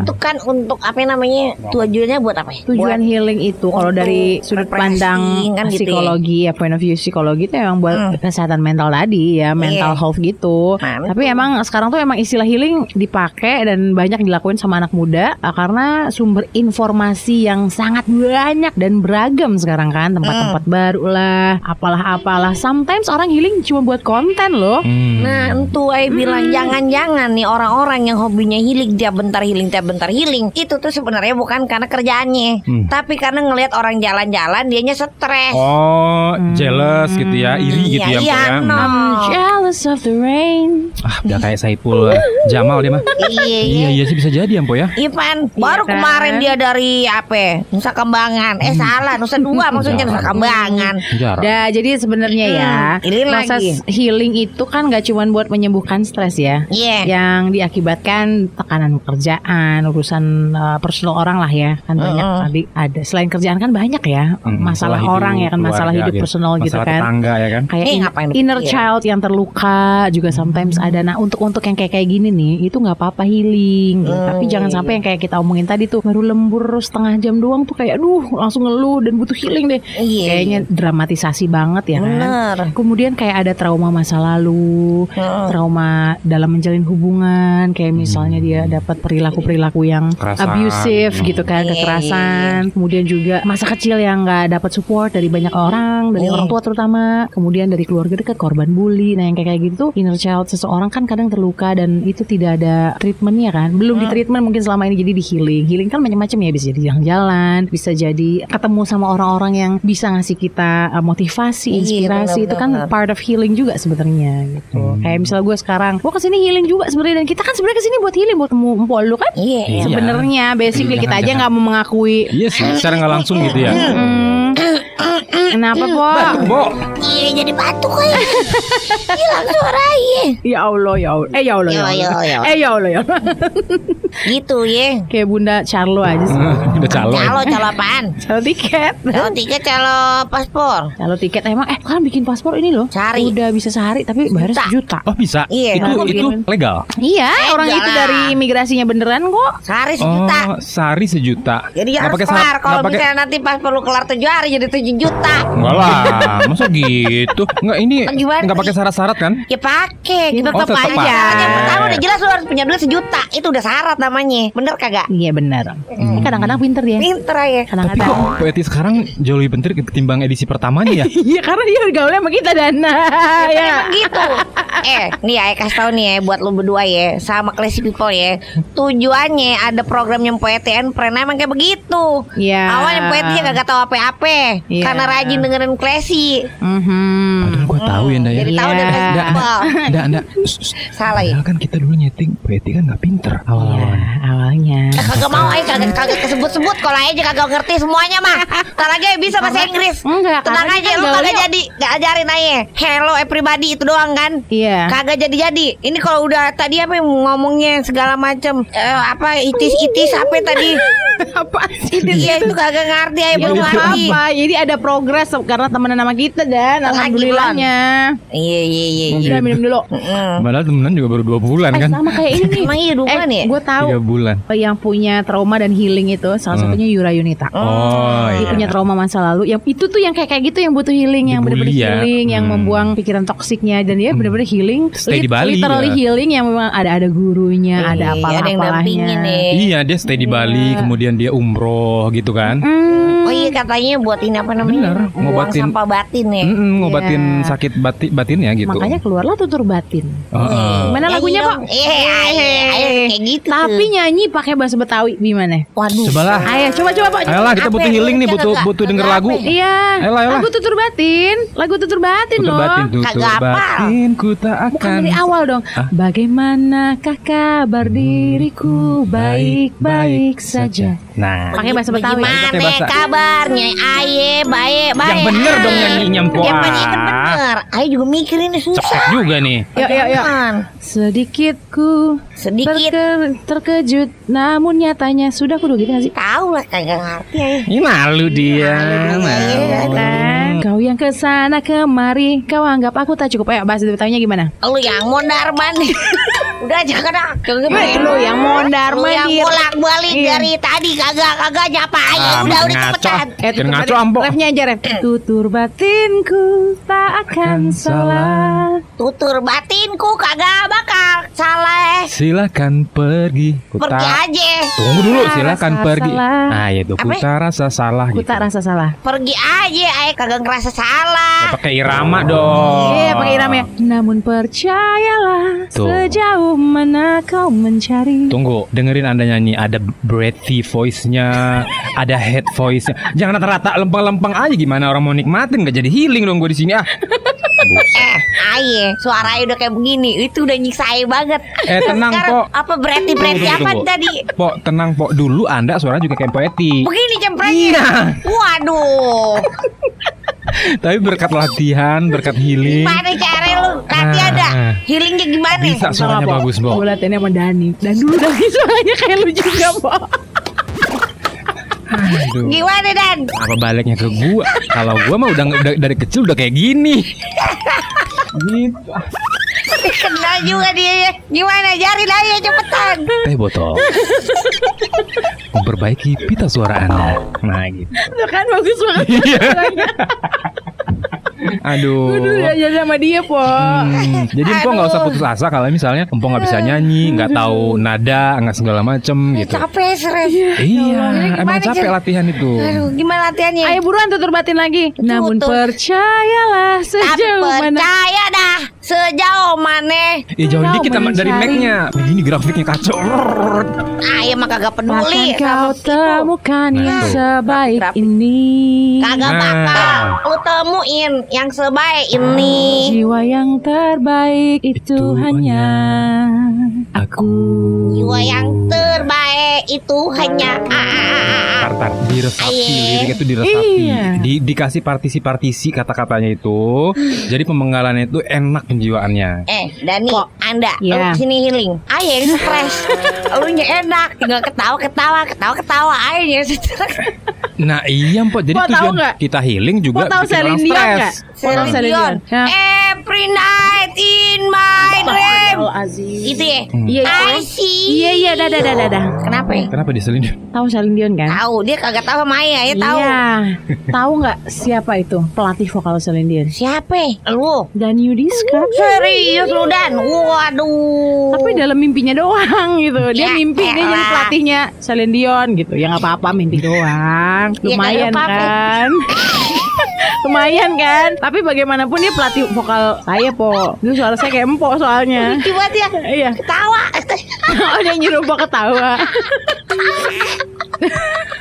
Itu kan untuk apa namanya? Tujuannya buat apa ya? Tujuan healing itu kalau dari sudut pandang kan gitu ya. psikologi ya point of view psikologi itu emang buat Hmm. kesehatan mental tadi ya mental Iya. health gitu. Nah, Tapi emang sekarang tuh emang istilah healing dipakai dan banyak dilakuin sama anak muda uh, karena sumber informasi yang sangat banyak dan beragam sekarang kan tempat-tempat Hmm. baru lah apalah-apalah. Sometimes orang healing cuma buat konten loh. Hmm. Nah, entu ay bilang jangan-jangan nih orang-orang yang hobinya healing tiap bentar healing tiap bentar healing itu tuh sebenarnya bukan karena kerjaannya, Hmm. tapi karena ngelihat orang jalan-jalan dianya stres. Oh, jealous gitu ya, iri gitu Iya, ya, iya, ya. no. I'm jealous of the rain. Ah, udah kayak Saipul Jamal dia mah. iya, iya. Iya, iya sih bisa jadi ya, Po ya. Iya Pan, baru kan? kemarin dia dari apa? ya? Nusa Kambangan. Eh salah, Nusa Dua maksudnya Nusa Kambangan. Jarang. Nah, jadi sebenarnya ya, Hmm, healing proses lagi. healing itu kan gak cuma buat menyembuhkan stres ya. Iya. Yang diakibatkan tekanan pekerjaan, urusan uh, personal orang lah ya. Kan banyak Mm-mm. tadi ada. Selain kerjaan kan banyak ya, Hmm, masalah hidup, orang ya kan, masalah keluarga hidup personal gitu masalah kan. tetangga ya kan. Kayak Eh, in- ngapain inner dipikir? child yang terluka juga sometimes ada. Nah untuk untuk yang kayak kayak gini nih, itu nggak apa-apa healing. gitu. Hmm, Tapi jangan iya, sampai yang kayak kita omongin tadi tuh baru lembur setengah jam doang tuh kayak, aduh langsung ngeluh dan butuh healing deh. Iya. Kayaknya dramatisasi banget ya kan. Bener. Kemudian kayak ada trauma masa lalu, Heeh. trauma dalam menjalin hubungan, kayak misalnya dia dapat perilaku-perilaku yang Kekerasan. abusive Hmm. gitu kan, Iya, kekerasan. Kemudian juga masa kecil yang nggak dapat support dari banyak orang, dari Iya. orang tua terutama. Kemudian dari keluarga dekat, korban bully. Nah yang kayak kayak gitu, inner child seseorang kan kadang terluka dan itu tidak ada treatmentnya kan. Belum di treatment mungkin selama ini jadi di healing. Healing kan macam-macam ya, bisa jadi jalan-jalan, bisa jadi ketemu sama orang-orang yang bisa ngasih kita uh, motivasi, Iya, inspirasi. itu kan part of healing juga sebenarnya gitu. Kayak misalnya gue sekarang, gue ke sini healing juga sebenarnya dan kita kan sebenarnya ke sini buat healing buat temu empok lu kan. Iya. Iya. Sebenarnya basically Jangan, kita aja nggak mau mengakui. Iya sih, secara nggak langsung gitu ya. Hmm. Kenapa po? Bo, Iya jadi batuk kayak. Hilang suaranya. Ya Allah ya Allah. Eh ya Allah ya Ya, ya, Allah. ya. Eh ya Allah ya. Allah. Gitu ya. Kayak Bunda Charlo aja sih. udah calo. ya. Calo calo apaan? Calo tiket. Calo tiket calo paspor. Calo tiket emang eh kan bikin paspor ini loh. Sehari. Udah bisa sehari tapi bayar Juta. sejuta. Oh bisa? Iya, Itu itu bikin. legal. Iya, orang itu dari imigrasinya beneran kok. Sehari sejuta. Oh, sehari sejuta. Jadi harus pakai kelar. Kalau misalnya nanti paspor lu kelar tujuh hari jadi tujuh juta. Enggak lah, masa gitu? Enggak ini enggak pakai syarat-syarat kan? Ya pakai, Ya, tetap Oh, tetep aja. Yang pertama udah jelas lu harus punya duit sejuta. Itu udah syarat namanya. Bener kagak? Iya benar. Hmm. Kadang-kadang pinter dia. Pinter. Tapi Kadang-kadang. kok poeti sekarang jauh lebih penting ketimbang edisi pertamanya ya? Iya karena dia gaulnya sama kita Dana. ya. Emang gitu. eh, nih ya kasih tau nih ya buat lu berdua ya sama classy people ya. Tujuannya ada program yang poeti and friend emang kayak begitu. Iya. Awalnya poeti kagak tahu apa-apa Iya. Karena rajin dengerin classy. Mhm. Padahal tahu ya Nda ya. Jadi tahu Iya. dari classy Nda. Nda, Nda. Salah ya. Kan kita dulu nyeting poeti kan nggak pinter Iya, awal-awalnya. awalnya. Eh, kagak mau aja kagak kagak kesebut-sebut kalau aja kagak ngerti semuanya mah. Entar lagi bisa bahasa Inggris. Enggak, Tenang aja lu kagak jadi Gak ajarin aja Hello everybody itu doang kan Iya. Kagak jadi-jadi Ini kalau udah tadi apa yang ngomongnya segala macam eh, Apa itis-itis apa tadi Apa sih? Iya itu kagak ngerti aja Ya belum ngerti apa, jadi ada progres karena temenan sama kita dan alhamdulillahnya. Iya iya iya iya Udah minum dulu. Padahal temenan juga baru dua bulan Eh, kan? sama kayak ini nih. Emang iya dua bulan ya? Gue tahu Tiga bulan. yang punya trauma dan healing itu salah Hmm. satunya Yura Yunita. Oh Dia iya. punya trauma masa lalu. Yang itu tuh yang kayak kayak gitu yang butuh healing, yang benar-benar ya. healing, yang Hmm. membuang pikiran toksiknya dan dia benar-benar healing. Stay di Bali, Literally ya. healing yang memang ada ada gurunya, ada Iya, apa ada yang dampingin nih Iya dia stay di Bali, kemudian dia umroh gitu kan? Hmm. Oh iya katanya buat ini apa namanya Bener, ngobatin- sampah batin ya Mm-mm, ngobatin Iya. sakit bati, batinnya gitu. Makanya keluarlah tutur batin. Heeh. Gimana Nyanyi lagunya, dong. Pak? Iya kayak gitu Tapi nyanyi pakai bahasa Betawi gimana? Waduh Coba lah. Ayo coba coba Pak. Ayolah kita butuh ya, healing nih, butuh butuh denger lagu. ya? Iya. Ayolah, ayolah. Lagu tutur batin, lagu tutur batin Tutur loh. batin, tutur Kagak hafal. batin, ku tak Bukan akan. dari awal dong. Ah. Bagaimanakah kabar diriku? Baik-baik saja. Nah, Pakai bahasa Betawi. Gimana bahasa- kabarnya Aye baik baik Yang bener dong nyanyinya, Mpok. Yang penting kan bener Aye juga mikir ini susah cepet juga nih. Yuk yuk yuk. Kan. Sedikit ku Sedikit terke- terkejut, namun nyatanya sudah kudu gitu gak sih? Tahu lah kagak ngerti Aye Ini malu dia. Malu malu. Kan? Kau yang ke sana kemari, kau anggap aku tak cukup. Ayo bahasa Betawinya gimana? Lu yang mondar mandir Udah jangan Jangan Eh, lu yang mondar Lu yang mandir. bolak balik Iya. dari tadi kagak kagak nyapa Ah, Udah udah ngaco. cepetan Eh, tutur ngaco. Ambo. Refnya aja, Ref. Tutur batinku tak akan salah. Tutur batinku kagak bakal salah Silakan pergi. Ku Pergi tak- aja Tunggu dulu, silakan rasa pergi. salah. Nah, itu ku Apa? tak rasa salah Aku gitu. tak rasa salah. Pergi aja Aye kagak ngerasa Ya, salah pakai irama dong. Iya, pakai iramnya. Namun percayalah Tuh. sejauh mana kau mencari. Tunggu, dengerin anda nyanyi ada breathy voice-nya, ada head voice-nya. Jangan rata-rata lempeng-lempeng aja gimana orang mau nikmatin gak jadi healing dong gue di sini ah. Eh, aye, suaranya udah kayak begini, itu udah nyiksa aye banget. Eh, tenang, Sekarang Pok. Apa berarti berarti Tunggu, apa tunggu. tadi? Pok, tenang Pok. Dulu anda suara juga kayak poetik. Begini cemprengnya. Iya. Waduh. Tapi berkat latihan, berkat healing. Gimana cara lu? Nanti Nah. ada healingnya gimana? Bisa suaranya bagus, Bo. Gue latihannya sama Dani. Dan dulu Dani suaranya kayak lu juga, Po. Aduh. Gimana Dan? Apa baliknya ke gua? Kalau gua mah udah, udah dari kecil udah kayak gini. Gitu. Kena juga dia. Gimana? Jarin aja cepetan. Teh botol. Memperbaiki pita suara Anda. Nah, gitu. Tuh kan bagus banget. Iya. Aduh. Gue dulu sama dia po. Hmm, jadi Empo nggak usah putus asa kalau misalnya Empo nggak bisa nyanyi, nggak tahu nada, nggak segala macem gitu. Capek stres. Iya, Jadi emang gimana, capek Jen? latihan itu. Aduh, gimana latihannya? Ayo buruan tutur batin lagi. Namun Tutur. percayalah Tapi sejauh mana. percaya dah sejauh mana Ih jauh Kau dikit sama dari. Mac-nya. Begini grafiknya kacau. Ayah mah kagak peduli Akan kau temukan yang Nah. sebaik Rapi. ini. Kagak Nah. bakal lu temuin yang sebaik ini Jiwa yang terbaik itu, Itu hanya aku. Jiwa yang terbaik itu hanya. Tar, tar, diresapi, Aye. liriknya itu diresapi. Iya. Di, dikasih partisi-partisi kata-katanya itu. Jadi pemenggalannya itu enak penjiwaannya. Eh Dani Kok? Anda Iya. Lu ke sini healing yang stres Lu nya enak Tinggal ketawa-ketawa Ketawa-ketawa Ayah yang stres Nah iya Mpok, jadi Mau tujuan kita healing juga Mau tahu bikin orang stres. Celine Celine Dion Dion? Ya. Every night in my dream Aziz. Itu ya. Iya, itu. I see Iya iya dah dah dah dah. Kenapa ya? Kenapa diselin? Tahu Celine Dion kan? Tahu dia kagak tahu sama Ayah ya tahu Iya. Tahu nggak siapa itu pelatih vokal Celine Dion? Siapa? ya? Lu Dan Yudiska. Serius lu Dan Waduh Tapi dalam mimpinya doang gitu. Dia Ya mimpi dia jadi pelatihnya Celine Dion gitu. Ya nggak apa-apa mimpi doang. Ya, Lumayan apa-apa. kan. Lumayan kan. Tapi bagaimanapun dia pelatih vokal saya po. Itu suara saya kayak empok soalnya. Lucu banget ya Iya. Ketawa Oh dia nyuruh empok ketawa.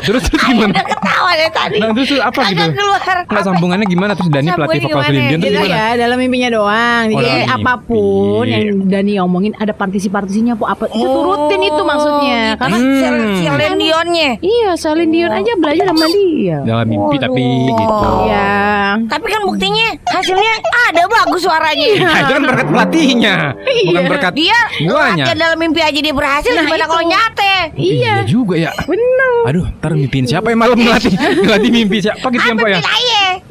Terus terus gimana? Udah ketawa dari tadi Nah terus terus apa gitu? Keluar Nggak sambungannya gimana terus Dani pelatih vokal Celine gimana? Dion terus Gitu gimana? ya dalam mimpinya doang. Oh, Jadi mimpi. apa pun yang Dani omongin ada partisi-partisinya po. Apa itu turutin itu maksudnya. gitu. Karena Hmm. Celine- Celine Dionnya iya Celine Dion aja belajar sama dia. Dalam mimpi tapi Waduh. gitu. Iya. Tapi kan buktinya hasilnya ada bagus suaranya. Nah, itu kan berkat pelatihnya, bukan Iya. berkat Dia guanya. latihan dalam mimpi aja dia berhasil Nah, gimana itu. kalau nyate? Iya. juga ya. Bener. Aduh, ntar mimpiin siapa yang malam ngelatih ngelatih mimpi siapa gitu ya ya?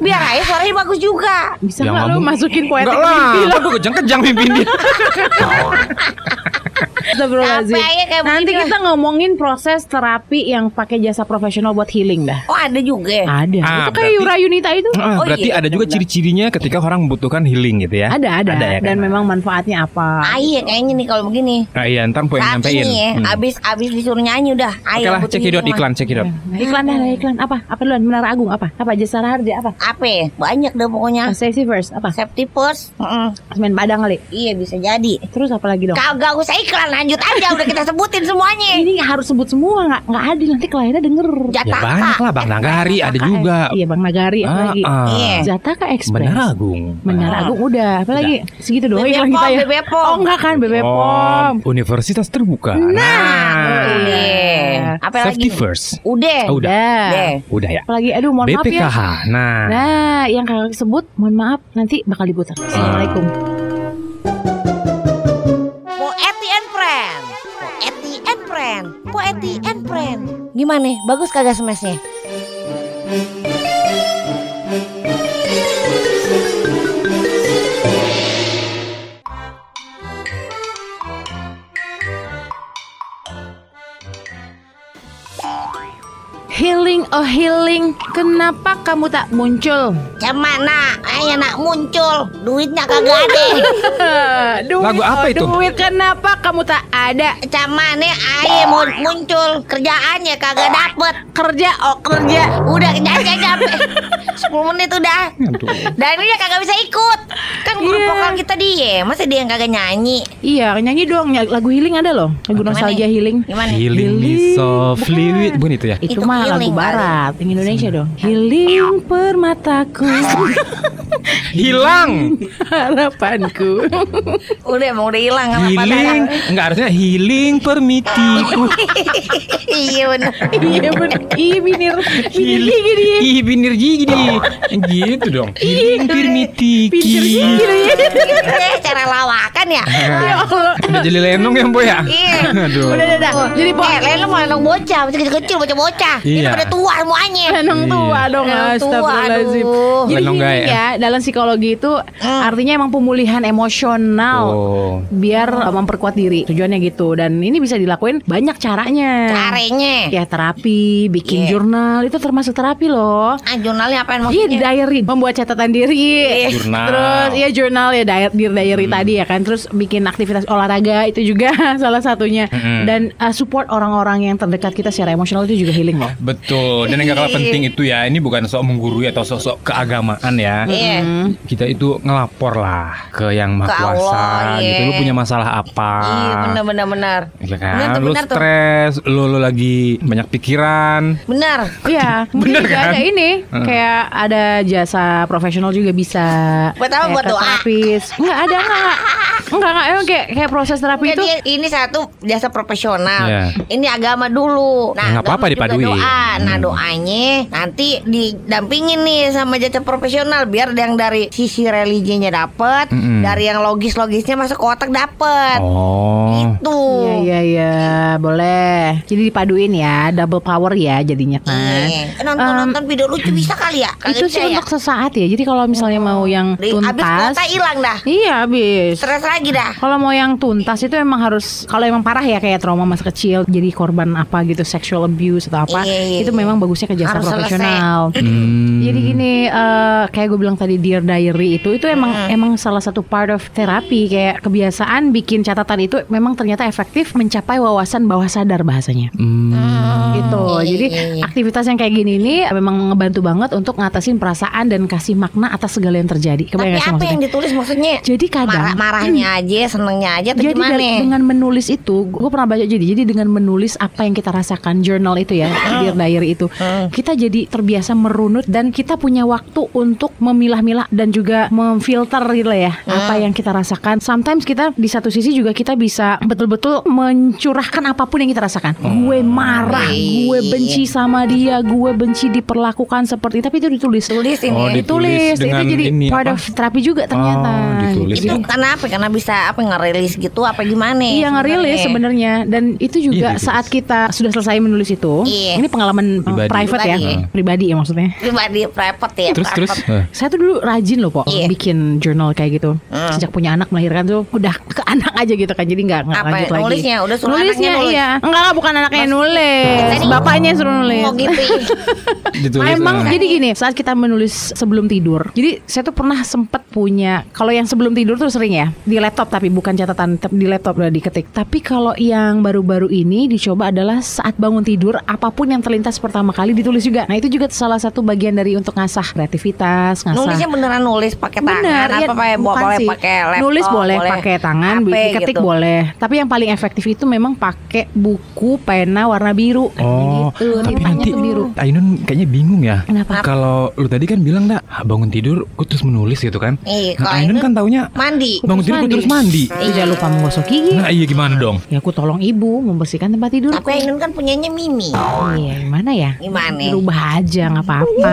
biar aja suaranya bagus juga. Bisa Ya nggak lu masukin poetik lah, mimpi lo? gue kejang-kejang mimpiin dia. Astagfirullahaladzim. Nanti kita ngomongin proses terapi yang pakai jasa profesional buat healing dah. Oh ada juga. ya? Ada. Ah, itu kayak Yura Yunita itu. Ah, Oh, berarti iya, ada juga ciri-cirinya ketika orang membutuhkan healing gitu ya? Ada, ada. ya, Dan kan? memang manfaatnya apa? Ah, iya kayaknya nih kalau begini. Nah, iya, ntar gue yang nyampein. ini ya, Hmm. abis abis disuruh nyanyi udah. Oke Ayo lah, cekidot ini mah. iklan, cekidot. Nah, iklan dah, dah, iklan apa? Apa duluan? Menara Agung apa? Apa jasa harja apa? Apa? ya? Banyak deh pokoknya. Safety first apa? Safety first. Semen Padang kali. Iya bisa jadi. Terus apa lagi dong? Kagak usah iklan lanjut aja udah kita sebutin semuanya. Ini harus sebut semua nggak nggak adil nanti kliennya denger. Ya Jataka. banyak lah, Bang Nagari ada juga. Iya Bang Nagari apa Ah, lagi? ah. Iya. Jataka Express. Menara Agung. Menara Ah. Agung udah, apa lagi? Segitu doang Bebek iklan kita ya. Oh enggak kan Bebek Oh, Pom. Universitas terbuka. Nah, udah. Apa Safety lagi? first. Udah. Oh, udah. Udah. Udah. Ya. Apalagi aduh mohon maaf ya. BPKH. Nah. Nah, yang kakak sebut mohon maaf nanti bakal diputar. Assalamualaikum. Poeti Friend. Poeti and Friend. Gimana? Bagus kagak smashnya? Healing oh healing, kenapa kamu tak muncul? Cemana? Ayo nak muncul. Duitnya kagak ada. duit, Lagu apa oh, itu? Duit kenapa kamu tak ada? Camane ayo mau muncul. Kerjaannya kagak dapet. Kerja oh kerja. Udah jangan capek. 10 menit udah. Dan dia kagak bisa ikut. Kan grup Iya. vokal kita dia. Masa dia yang kagak nyanyi? Iya, nyanyi dong. Lagu healing ada loh. Lagu nostalgia healing. Gimana? Healing me Healing. softly with bukan itu ya? Itu, Itu mah healing kali. barat, yang Indonesia dong. Healing permataku, Hilang. harapanku. Udah emang udah hilang Healing. Enggak harusnya healing permitiku. iya bener. iya bener. Ih binir, binir dia. Ih, binir gini. Gitu dong. Healing permitiki. Dia. Eh, cara lawakan ya. Ya. Udah jadi lenong ya, Boy ya? Iya. Aduh. Udah, udah, udah. Jadi po, Eh, mau lenong bocah, masih kecil-kecil bocah-bocah. Ini Iya. pada tua semuanya. Lenong tua Iya. dong tua, Astagfirullahaladzim aduh. Jadi Lenong gini gaya. ya Dalam psikologi itu artinya emang pemulihan emosional Oh. biar uh, memperkuat diri. Tujuannya gitu. Dan ini bisa dilakuin banyak caranya. Caranya. Ya terapi, bikin Iya. jurnal itu termasuk terapi loh. Ah, jurnalnya apaan Iya maksudnya? diary, membuat catatan diri. Jurnal. Terus iya jurnal ya diary, diary tadi ya kan. Terus bikin aktivitas olahraga itu juga salah satunya. Mm-mm. Dan uh, support orang-orang yang terdekat kita secara emosional itu juga healing loh. Betul. Dan yang gak kalah penting itu ya, ini bukan sok menggurui atau sok-sok keagamaan ya. Iya. Kita itu ngelapor lah ke yang maha kuasa iya. gitu. Lu punya masalah apa? Iya, benar benar benar. Ya kan, Benar tuh, lu benar tuh. stres, lu, lu lagi banyak pikiran. Benar. Iya, juga kan? ada ini Heeh. kayak ada jasa profesional juga bisa. Buat apa? Buat doa? Terapis. Enggak ada enggak. Enggak enggak emang kayak kayak proses terapi itu Jadi ini satu jasa profesional. Iya. Ini agama dulu. Ya, nggak apa-apa agama juga dipaduin. Doa. Nah Hmm. doanya nanti didampingin nih sama jasa profesional biar yang dari sisi religinya dapet, Mm-mm. dari yang logis-logisnya masuk ke otak dapet. Oh. Itu. Iya iya iya, boleh. Jadi dipaduin ya, double power ya jadinya kan. Iya. Nonton nonton video lucu bisa kali ya? Kagak Itu sih ya? untuk sesaat ya. Jadi kalau misalnya mau yang Di- Abis tuntas, kuota hilang dah. iya habis. Stres lagi dah. Kalau mau yang tuntas itu emang harus kalau emang parah ya kayak trauma masa kecil jadi korban apa gitu sexual abuse atau apa Iya, iya, itu memang bagusnya ke jasa Harus profesional. Hmm. Jadi gini eh, kayak gue bilang tadi dear diary itu itu emang emang salah satu part of terapi kayak kebiasaan bikin catatan itu memang ternyata efektif mencapai wawasan bawah sadar bahasanya. Hmm. gitu. iya, Jadi iya, iya. aktivitas yang kayak gini ini memang ngebantu banget untuk ngatasin perasaan dan kasih makna atas segala yang terjadi. Tapi Kebayang sih apa yang maksudnya? ditulis maksudnya? Jadi kadang Marah marahnya aja, senengnya aja atau jadi gimana? da- dengan menulis itu, gue pernah baca jadi, jadi dengan menulis apa yang kita rasakan, journal itu ya, dear diary itu, kita jadi terbiasa merunut dan kita punya waktu untuk memilah-milah dan juga memfilter gitu lah ya, apa yang kita rasakan. Sometimes kita di satu sisi juga kita bisa betul-betul mencurahkan apa pun yang kita rasakan. Gue marah, gue benci sama dia, gue benci diperlakukan seperti, tapi itu ditulis. Tulis ini. Oh, ya. di- Ditulis, itu jadi ini part apa? of terapi juga ternyata. Oh, ditulis Jadi- Itu karena apa? Karena bisa apa ngerilis gitu apa gimana? Iya ngerilis sebenarnya dan itu juga Iya, saat kita sudah selesai menulis itu. Iya. Ini pengalaman uh, Pribadi. private ya, Pribadi. pribadi ya maksudnya. Pribadi private ya. Terus terus. private. Eh. Saya tuh dulu rajin loh kok Iya. bikin journal kayak gitu. Hmm. Sejak punya anak melahirkan tuh udah ke anak aja gitu kan. Jadi nggak nggak Apa, lanjut lagi. nulisnya? Udah suruh nulisnya anaknya nulis? iya. Enggak enggak bukan anaknya yang nulis. Tadi- Bapaknya yang suruh nulis. Oh gitu. Ditulis. Emang eh. jadi gini saat kita menulis sebelum tidur. Jadi saya tuh pernah sempet punya kalau yang sebelum tidur tuh sering ya di laptop tapi bukan catatan di laptop udah diketik. Tapi kalau yang baru-baru ini dicoba adalah saat bangun tidur apa pun yang terlintas pertama kali ditulis juga. Nah itu juga salah satu bagian dari untuk ngasah kreativitas, ngasah Nulisnya beneran nulis pakai tangan Bener, apa iya, pakai bukan boleh sih. pakai laptop Nulis boleh, pakai tangan, HP diketik gitu. boleh. Tapi yang paling efektif itu memang pakai buku pena warna biru. Kayak Oh, gitu, tapi nanti biru. Ainun kayaknya bingung ya. Kenapa? Kalau lu tadi kan bilang dah bangun tidur, gue terus menulis gitu kan. Iya, Nah, Ainun kan taunya Mandi. bangun tidur gue terus mandi. Tapi jangan lupa menggosok gigi. Nah iya gimana dong? Ya aku tolong ibu membersihkan tempat tidur. Tapi Ainun kan punyanya Mimi. Iya, gimana ya? Gimana? Berubah aja nggak apa-apa.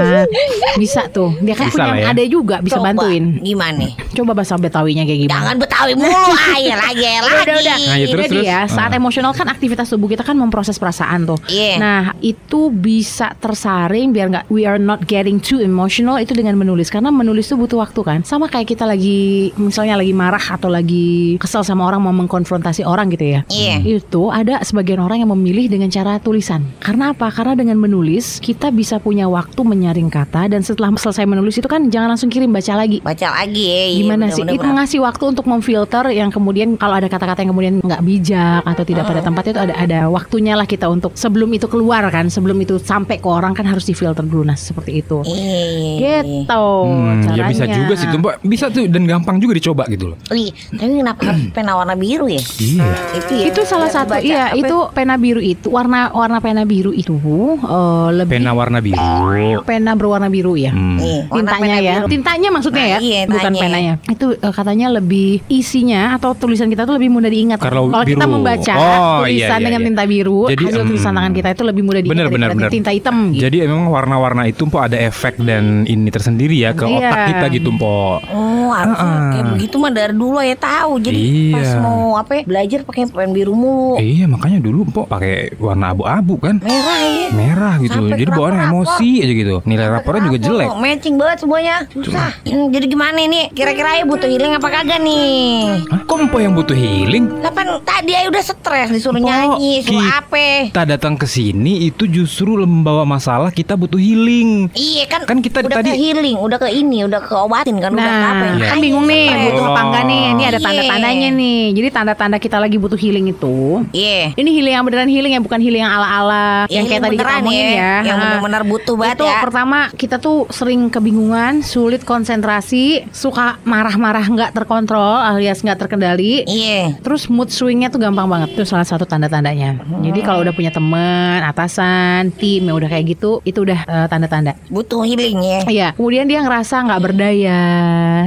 Bisa tuh. Dia kan Bisa punya ya. ada juga bisa Coba, bantuin. Gimana? Coba bahasa Betawinya kayak gimana? Jangan betawi mulu aja lagi lagi. Udah udah. Nah, ya, terus, Jadi terus. ya saat Ah. emosional kan aktivitas tubuh kita kan memproses perasaan tuh. Iya. Nah itu bisa tersaring biar nggak we are not getting too emotional itu dengan menulis karena menulis tuh butuh waktu kan. Sama kayak kita lagi misalnya lagi marah atau lagi kesel sama orang mau mengkonfrontasi orang gitu ya. Iya. Itu ada sebagian orang yang memilih dengan cara tulisan. Karena apa? Karena dengan menulis kita bisa punya waktu menyaring kata dan setelah selesai menulis itu kan jangan langsung kirim baca lagi. Baca lagi ya. Gimana bener, sih? bener, itu bener. ngasih waktu untuk memfilter yang kemudian kalau ada kata-kata yang kemudian nggak bijak atau tidak pada tempatnya itu ada ada waktunya lah kita untuk sebelum itu keluar kan, sebelum itu sampai ke orang kan harus difilter dulu nah seperti itu. Iya, iya. Gitu Hmm, ya bisa juga sih tuh Mbak. Bisa tuh dan gampang juga dicoba gitu loh. Ih, tapi kenapa harus pena warna biru ya? Iya. Itu ya. Itu salah satu iya Apa? itu pena biru itu warna warna pena biru itu eh, lebih Pena warna biru. pena berwarna biru ya. Hmm. Iya, warna tintanya ya biru. tintanya maksudnya Nah, ya iya, bukan tintanya. penanya itu eh, katanya lebih isinya atau tulisan kita tuh lebih mudah diingat Kalau kita biru. membaca Oh, tulisan iya, iya, dengan iya. tinta biru Jadi, hasil tulisan em, tangan kita itu lebih mudah diingat bener, bener, daripada bener. tinta hitam gitu. Jadi emang memang warna-warna itu po ada efek dan ini tersendiri ya ke Iya. otak kita gitu po. Oh, harusnya Ah-ah. kayak begitu mah dari dulu ya tahu. Jadi Iya. pas mau apa ya, belajar pakai pen biru mulu. Iya makanya dulu po pakai warna abu-abu kan. Merah ya. Merah gitu. Sampai Jadi kerap-kerap, emosi aja gitu. Nilai rapornya juga jelek. kok? Matching banget semuanya. Susah. Hmm, jadi gimana nih? Kira-kira ya butuh healing apa kagak nih? Hah? Kok empo yang butuh healing? Lah kan tadi aja udah stres disuruh Oh, nyanyi, suruh apa? Kita datang ke sini itu justru membawa masalah kita butuh healing. Iya kan, Kan kita udah tadi- ke healing, udah ke ini, udah ke obatin kan, udah ke apa? Nah, Iya. kan bingung nih Stres. butuh apa enggak nih. Ini ada Iya. tanda-tandanya nih. Jadi tanda-tanda kita lagi butuh healing itu Iya. ini healing yang beneran healing ya, bukan healing yang ala-ala yang kayak tadi kita omongin ya. Yang benar-benar butuh banget itu ya. pertama kita tuh sering kebingungan, sulit konsentrasi, suka marah-marah nggak terkontrol alias nggak terkendali. Iya. Terus mood swingnya tuh gampang banget Itu salah satu tanda-tandanya Jadi kalau udah punya teman, atasan, tim yang udah kayak gitu Itu udah eh, tanda-tanda Butuh healing ya. Iya, kemudian dia ngerasa nggak berdaya,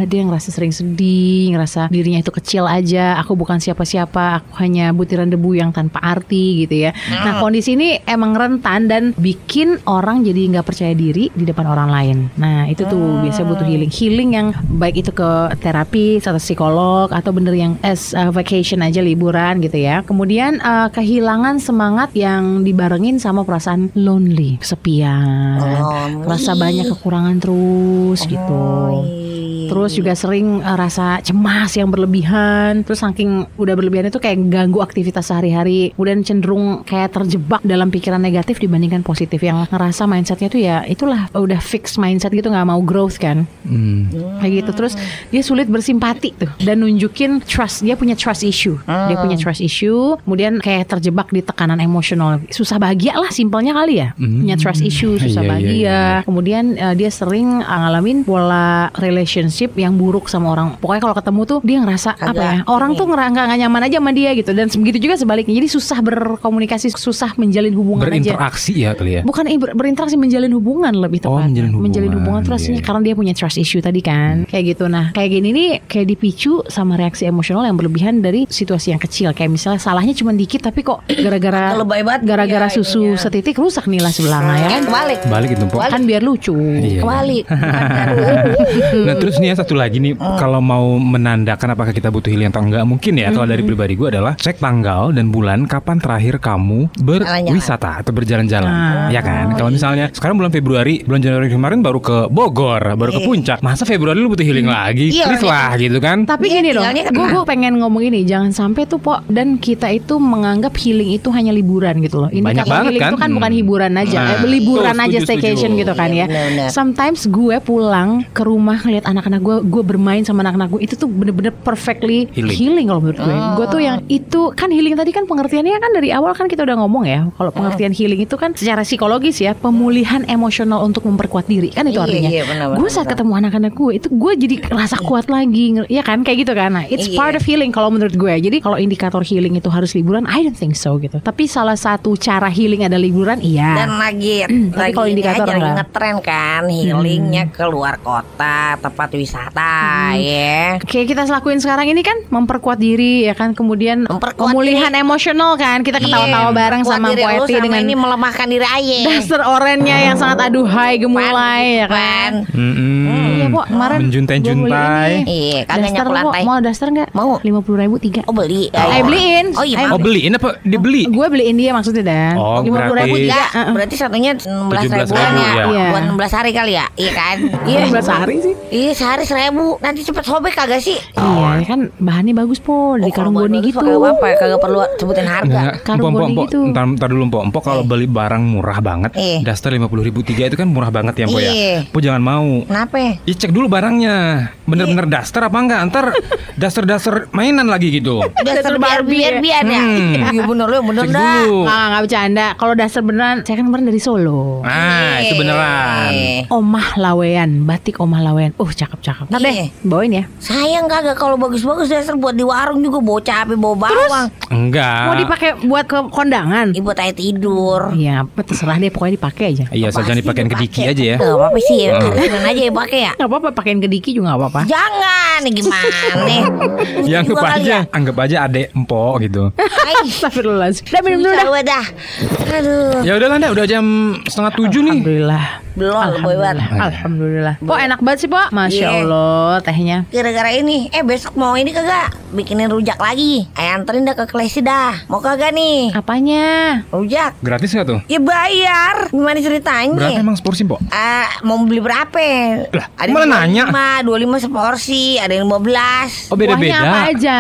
dia ngerasa sering sedih, ngerasa dirinya itu kecil aja. Aku bukan siapa-siapa, aku hanya butiran debu yang tanpa arti gitu ya. Nah kondisi ini emang rentan dan bikin orang jadi nggak percaya diri di depan orang lain. Nah itu tuh biasa butuh healing, healing yang baik itu ke terapis atau psikolog atau bener yang as uh, vacation aja liburan gitu ya. Kemudian uh, kehilangan semangat yang dibarengin sama perasaan lonely, kesepian, Lonely. rasa banyak kekurangan terus gitu. Oh, iya. Terus juga sering uh, rasa cemas yang berlebihan. Terus saking udah berlebihan itu kayak ganggu aktivitas sehari-hari. Kemudian cenderung kayak terjebak dalam pikiran negatif dibandingkan positif. Yang ngerasa mindsetnya tuh ya itulah udah fix mindset gitu nggak mau growth kan. Hmm. Kayak gitu. Terus dia sulit bersimpati tuh dan nunjukin trust. Dia punya trust issue. Dia punya trust issue. Kemudian kayak terjebak di tekanan emosional. Susah bahagia lah simpelnya kali ya. Hmm. Punya trust issue, susah Iya, iya, bahagia. iya. Kemudian uh, dia sering uh, ngalamin pola relationship yang buruk sama orang. Pokoknya kalau ketemu tuh dia ngerasa Kagak apa ya? Orang tuh nggak nggak nyaman aja sama dia gitu. Dan begitu juga sebaliknya. Jadi susah berkomunikasi, susah menjalin hubungan aja. Berinteraksi ya kali ya. Bukan eh, ber- berinteraksi menjalin hubungan lebih Oh, tepat. menjalin hubungan, tuh rasanya iya. karena dia punya trust issue tadi kan. Kayak gitu. Nah, kayak gini nih kayak dipicu sama reaksi emosional yang berlebihan dari situasi yang kecil. Kayak misalnya salahnya cuma dikit tapi kok gara-gara Lebay banget gara-gara ya susu ininya. setitik rusak nih lah sebelahnya ya kan. Kebalik. Balik itu. Kan biar lucu. Iya. Kebalik. Nah terus nih ya satu lagi nih kalau mau menandakan apakah kita butuh healing atau enggak mungkin ya kalau dari pribadi gue adalah cek tanggal dan bulan kapan terakhir kamu berwisata atau berjalan-jalan Ah. ya kan kalau misalnya sekarang bulan Februari bulan Januari kemarin baru ke Bogor baru ke puncak masa Februari lu butuh healing lagi Iya, please iya. lah gitu kan Tapi Dia gini dong, tinggalnya gue pengen ngomong ini, jangan sampai tuh po dan kita itu menganggap healing itu hanya liburan gitu loh. Ini Banyak banget healing kan? itu kan bukan Hmm. hiburan aja, Nah, eh, liburan betul, aja setuju, staycation setuju. gitu kan Iya, ya. Sometimes gue pulang ke rumah ngeliat anak-anak gue, gue bermain sama anak-anak gue itu tuh bener-bener perfectly Healing. healing, kalau menurut gue. Gue tuh yang itu kan healing tadi kan pengertiannya kan dari awal kan kita udah ngomong ya, kalau pengertian healing itu kan secara psikologis ya pemulihan emosional untuk memperkuat diri kan itu Iya, artinya. iya, benar, gue saat benar. ketemu anak-anak gue itu gue jadi rasa kuat lagi, ya kan kayak gitu kan. Nah, it's Iya. part of healing kalau menurut gue. Jadi kalau indikator healing itu harus liburan, I don't think so gitu. Tapi salah satu cara healing ada liburan, iya. Dan lagi, tapi lagi kalau ini indikator aja lagi ngetren kan healingnya keluar kota, tempat wisata ya. Kayak kita lakuin sekarang ini kan memperkuat diri ya kan kemudian Memperkuat pemulihan emosional kan kita ketawa-tawa Iya, bareng kuat sama diri Poeti sama dengan ini melemahkan diri aja. daster orennya yang sangat aduhai gemulai ya kan. Mm-mm. Iya, kemarin ini. Iya, kagak nyapu lantai. Mau daster nggak? Mau. Lima puluh ribu tiga. Oh beli. Eh, beliin. Oh iya. Eh, Oh beliin apa dibeli Gue beliin dia maksudnya dan Oh, lima puluh ribu gratis. tiga. Tiga, berarti satunya 16 17 ribuan ribu, ya. ya. Iya. Buat 16 hari kali ya. Iya kan? Iya, belas hari sih. Iya sehari seribu. Nanti cepet sobek kagak sih? Iya, kan bahannya bagus po dari Oh, karung bagus gitu. Pakai apa ya? Kagak perlu sebutin harga. Enggak, Karung empok. gitu. Ntar, ntar dulu empok, empok kalau beli barang murah banget, Eh. daster lima puluh ribu tiga itu kan murah banget ya empok ya. Iya. Empok jangan mau. Kenapa? Ya cek dulu barangnya, bener-bener daster apa enggak? Ntar daster-daster mainan lagi gitu. Terbiar Barbie biar ya. biar ya. Hmm. Iya bener lu bener dah. dulu. Nggak, nggak bercanda. Kalau dasar beneran, saya kan kemarin dari Solo. Ah, itu beneran. Eh. Omah Lawean, batik Omah Lawean. Uh, cakep cakep. Ntar deh, Iya. bawain ya. Sayang kagak kalau bagus-bagus dasar buat di warung juga bocah api bawa bawang. Enggak. Mau dipakai buat ke kondangan? Ibu tanya tidur. Iya, apa terserah deh pokoknya dipakai aja. Iya, asal jangan dipakein ke Diki aja ya. Gak apa-apa sih ya. Kalian aja ya pakai ya. Gak apa-apa pakein ke Diki juga gak apa-apa. Jangan, gimana? Ya anggap aja, ya. anggap aja adek empok gitu. Astagfirullahaladzim. Udah minum dulu dah. Aduh, Ya udah lah, udah jam setengah tujuh nih. Alhamdulillah. Belum. Alhamdulillah. Alhamdulillah. Pok enak banget sih, Pok. Masya Iya. Allah, tehnya. Gara-gara ini, eh besok mau ini kagak? Bikinin rujak lagi. Ayo anterin dah ke Klesi dah. Mau kagak nih? Apanya? Rujak. Gratis nggak tuh? Ya bayar. Gimana ceritanya? Berapa emang seporsi, Pok? Ah, mau beli berapa? Lah, malah nanya. 25, 25 seporsi, ada yang 15. Oh Buahnya beda-beda apa aja?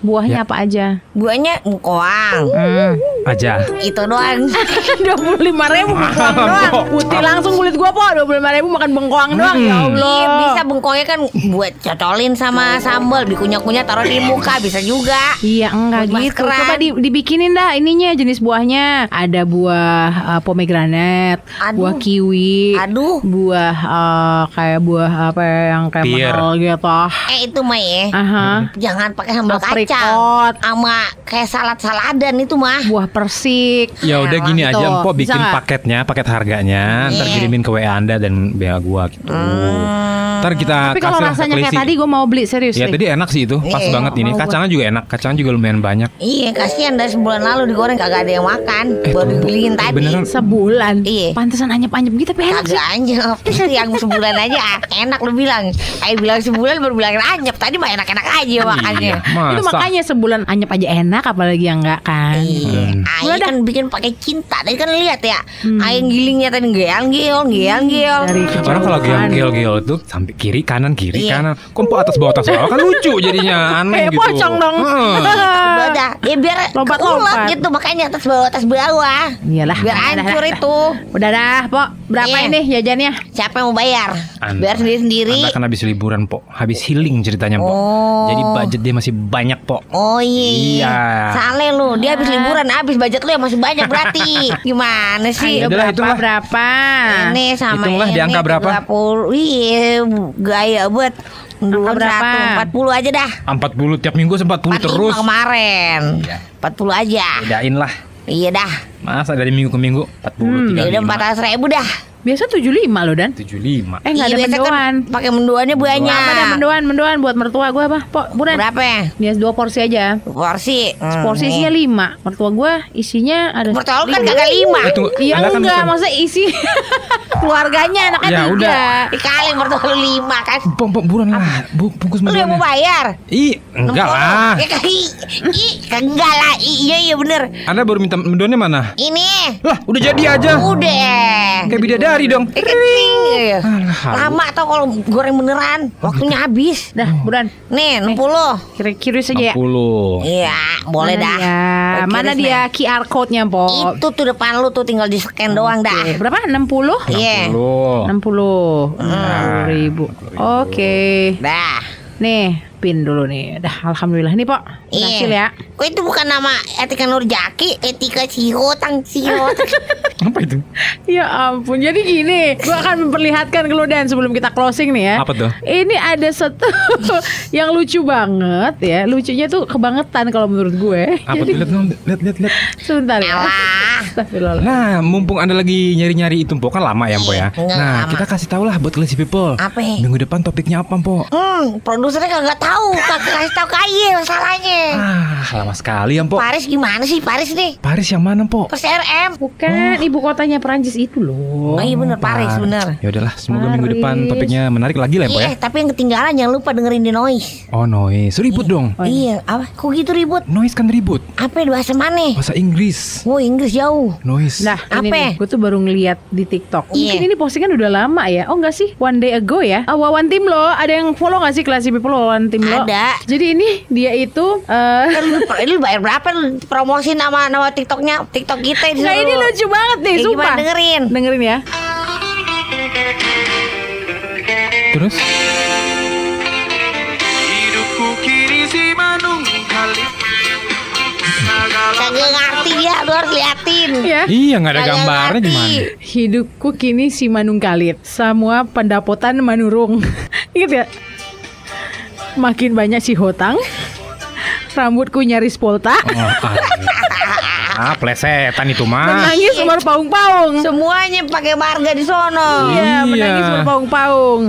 Buahnya Ya. apa aja? Buahnya mengkoang. Hmm. aja. Itu doang. Dua puluh lima ribu bengkoang doang. Putih langsung kulit gua po. Dua puluh lima ribu makan bengkoang doang. Ya Allah. Iya, bisa bengkoangnya kan buat cocolin sama sambal, dikunyah-kunyah taruh di muka bisa juga. Iya enggak Buat gitu. maskeran. Coba di- dibikinin dah ininya jenis buahnya. Ada buah uh, pomegranate, Aduh. buah kiwi, Aduh. buah uh, kayak buah apa ya, yang kayak mahal gitu. Eh itu mah ya. Aha. Jangan pakai sambal kacang sama kayak salad-saladan itu mah. Buah persik. Ya udah gini gitu. aja, Empok Bisa bikin paketnya, paket harganya, ntar Iya. Kirimin ke WA Anda dan BA gua gitu. Ntar kita Tapi kalau rasanya kayak tadi gue mau beli serius Ya deh. tadi enak sih itu, pas Iya, banget ini. gua. Kacangnya juga enak, kacangnya juga lumayan banyak. Iya, kasihan dari sebulan lalu digoreng kagak ada yang makan. Eh, Baru dibeliin tadi. Beneran? Sebulan. Iya. Pantesan anyep-anyep gitu tapi enak sih. Kagak anyep Yang sebulan aja enak lu bilang Kayak bilang sebulan baru bilang anyep Tadi mah enak-enak aja makannya Iya, Itu makanya sebulan anyep aja enak apalagi yang enggak kan. Iya, Hmm. Ayo kan bikin pakai cinta. Tadi kan lihat ya, Ayo gilingnya tadi geol geol geol geol. Dari Orang kalau kejauhan. gel-gel itu sampai kiri kanan kiri Iya. kanan. Kok atas bawah atas bawah kan lucu jadinya aneh Kayak gitu. pocong dong. Udah, ya biar Lompat-lompat. keulet gitu makanya atas bawah atas bawah. Iyalah. Biar hancur itu. Udah dah, Pok. Berapa Iya. ini jajannya? Siapa yang mau bayar? Anda. Biar sendiri sendiri. Anda kan habis liburan, Pok. Habis healing ceritanya, Pok. Oh. Jadi budget dia masih banyak, Pok. Oh iya, Iya. Salah lu, dia habis liburan, habis budget lu yang masih banyak berarti. Gimana sih? Ayo Udah lah, berapa itulah. berapa? Ini sama Hitunglah di ini angka berapa? 30. Iya, gaya buat berapa? satu, 40 aja dah. 40 tiap minggu 40 45 terus. kemarin. Iya. 40 aja. Bedain lah. Iya dah. Masa dari minggu ke minggu 40 Ya udah 35 400 ribu dah. Biasa 75 loh Dan. 75. Eh enggak ada Iya, biasa mendoan. Kan pakai mendoannya banyak. Apa ada mendoan, mendoan buat mertua gue apa? Pok, buran. Berapa ya? Biasa dua porsi aja. Porsi. Hmm, Porsi nih. isinya lima. Mertua gue isinya ada. Mertua lu kan kagak lima. Eh, tunggu. Iya Anda kan enggak, bukan- masa isi keluarganya anaknya Ya, tiga. udah. Dikali mertua lu lima kan. Pom, pom, buruan lah. Bu, bungkus Lu yang mau mendoannya. bayar? Ih, enggak 60. lah. Ya kan, ih, ih, enggak lah. Ih, Iya iya bener. Anda baru minta mendoannya mana? Ini. Lah, udah jadi aja. Udah. Kayak bidadari dong. Eh. Iya. Alah, Lama tau kalau goreng beneran. Waktunya habis. Dah, buran. Nih, 60. Kiri-kiri saja ya. 60. Iya, boleh dah. Mana dia. QR code-nya, Po? Itu tuh depan lu tuh tinggal di scan doang dah. Berapa? 60? Iya. 60. 60 Nah, ribu. Oke. Dah. Nih, pin dulu nih. Dah, alhamdulillah nih, Pak. Berhasil ya. Kok itu bukan nama Etika Nurjaki, Etika Sihotang Sihotang. Apa itu? Ya ampun. Jadi gini, gua akan memperlihatkan ke lu dan sebelum kita closing nih ya. Apa tuh? Ini ada satu yang lucu banget ya. Lucunya tuh kebangetan kalau menurut gue. Apa tuh? Lihat, lihat, lihat, lihat. Sebentar ya. Astagfirullah. Nah, mumpung Anda lagi nyari-nyari itu, Mpok, kan lama ya, Mpok ya. Enggak Nah, lama. kita kasih tahu lah buat Lazy People. Apa? Minggu depan topiknya apa, Mpok? Hmm, produsernya kagak tahu, kagak kasih tahu kaya masalahnya. Ah, lama sekali ya, Mpok. Paris gimana sih Paris nih? Paris yang mana, Mpok? Pas RM. Bukan ibu kotanya Perancis itu loh. Oh iya bener Paris bener. Ya udahlah, semoga minggu depan Paris. topiknya menarik lagi lah, Mpok ya. Iya, tapi yang ketinggalan jangan lupa dengerin di noise. Oh, noise. Ribut dong. Oh, Iya, apa? Kok gitu ribut? Noise kan ribut. Apa ya, bahasa mana? Bahasa Inggris. Oh, Inggris jauh. Noise. Nah, ini Apa? nih, gue tuh baru ngeliat di TikTok. Iya. Mungkin ini postingan udah lama ya. Oh enggak sih? One day ago ya. Ah, Wawan Tim lo, ada yang follow gak sih Classy People Wawan Tim lo? Ada. Jadi ini dia itu Eh, lu, lu bayar berapa lu promosi nama nama TikToknya TikTok kita di Nah ini lucu banget nih, Ya, sumpah. gimana dengerin? Dengerin ya. Terus? Hidupku kini si manung kali Kagak ngerti dia, lu harus liatin. Ya. Iya, nggak ada Kagak gambarnya ngerti. gimana? Hidupku kini si Manung Kalit Semua pendapotan manurung Ingat ya? Makin banyak si hotang, rambutku nyaris polta, Oh, ah, ah, plesetan itu mah. menangis berpaung-paung. Semuanya pakai marga di sono. Iya, Iya. menangis berpaung-paung.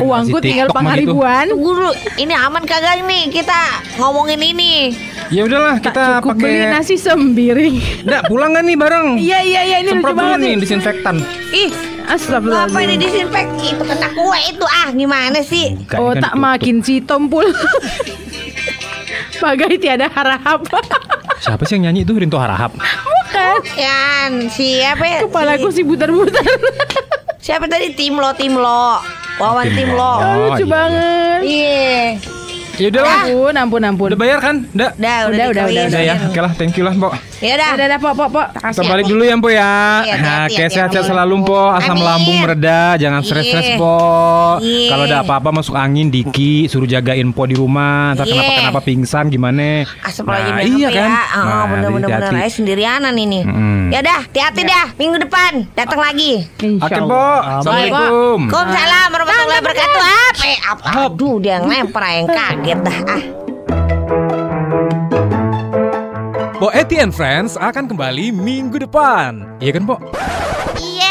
Uangku Si tinggal TikTok pang ribuan. Guru, ini aman kagak nih kita ngomongin ini? Ya udahlah Tak kita cukup beli pakai. nasi sembiring. Nggak, pulang kan nih bareng? Iya iya iya ini Semprot lucu banget nih. disinfektan. Ih, Astagfirullah. apa ini disinfek? Itu kena kue itu ah gimana sih? Bukan, Oh kan tak ditutup. makin si tompul. Bagai tiada harap. Siapa sih yang nyanyi itu Rinto Harahap? Bukan. Kan siapa ya? Kepalaku sih butar-butar. Siapa tadi tim lo tim lo? Wawan Tim tim lo. lo. Oh, lucu iya. banget. Iya. Ya udahlah. Ampun, ampun, ampun. Udah bayar kan? Udah. Udah, udah, Udah, udah, dikaliin. Udah ya. Oke lah, thank you lah, Mbok. Ya udah. Udah, udah, pok, pok, pok. Kita balik dulu ya, Mpo ya. Iya, Nah, hati-hati, Oke, sehat-sehat selalu, Mpo. Asam Amin. lambung mereda, jangan stres-stres, Iya. Po. Iya. Kalau ada apa-apa masuk angin, Diki suruh jagain Po di rumah. Ntar Iya. kenapa-kenapa pingsan gimana? Astagfirullahaladzim Nah, ya, iya apa kan? ya. Oh, Nah, bener-bener aja sendirianan ini. Ya dah, hati-hati dah. Minggu depan datang lagi. Oke. Po. Assalamualaikum. Waalaikumsalam warahmatullahi wabarakatuh. Apa? ya? Apa? Aduh, dia ngelempar yang kaget dah. Ah. Po Etienne Friends akan kembali minggu depan. Iya kan, Po? Iya.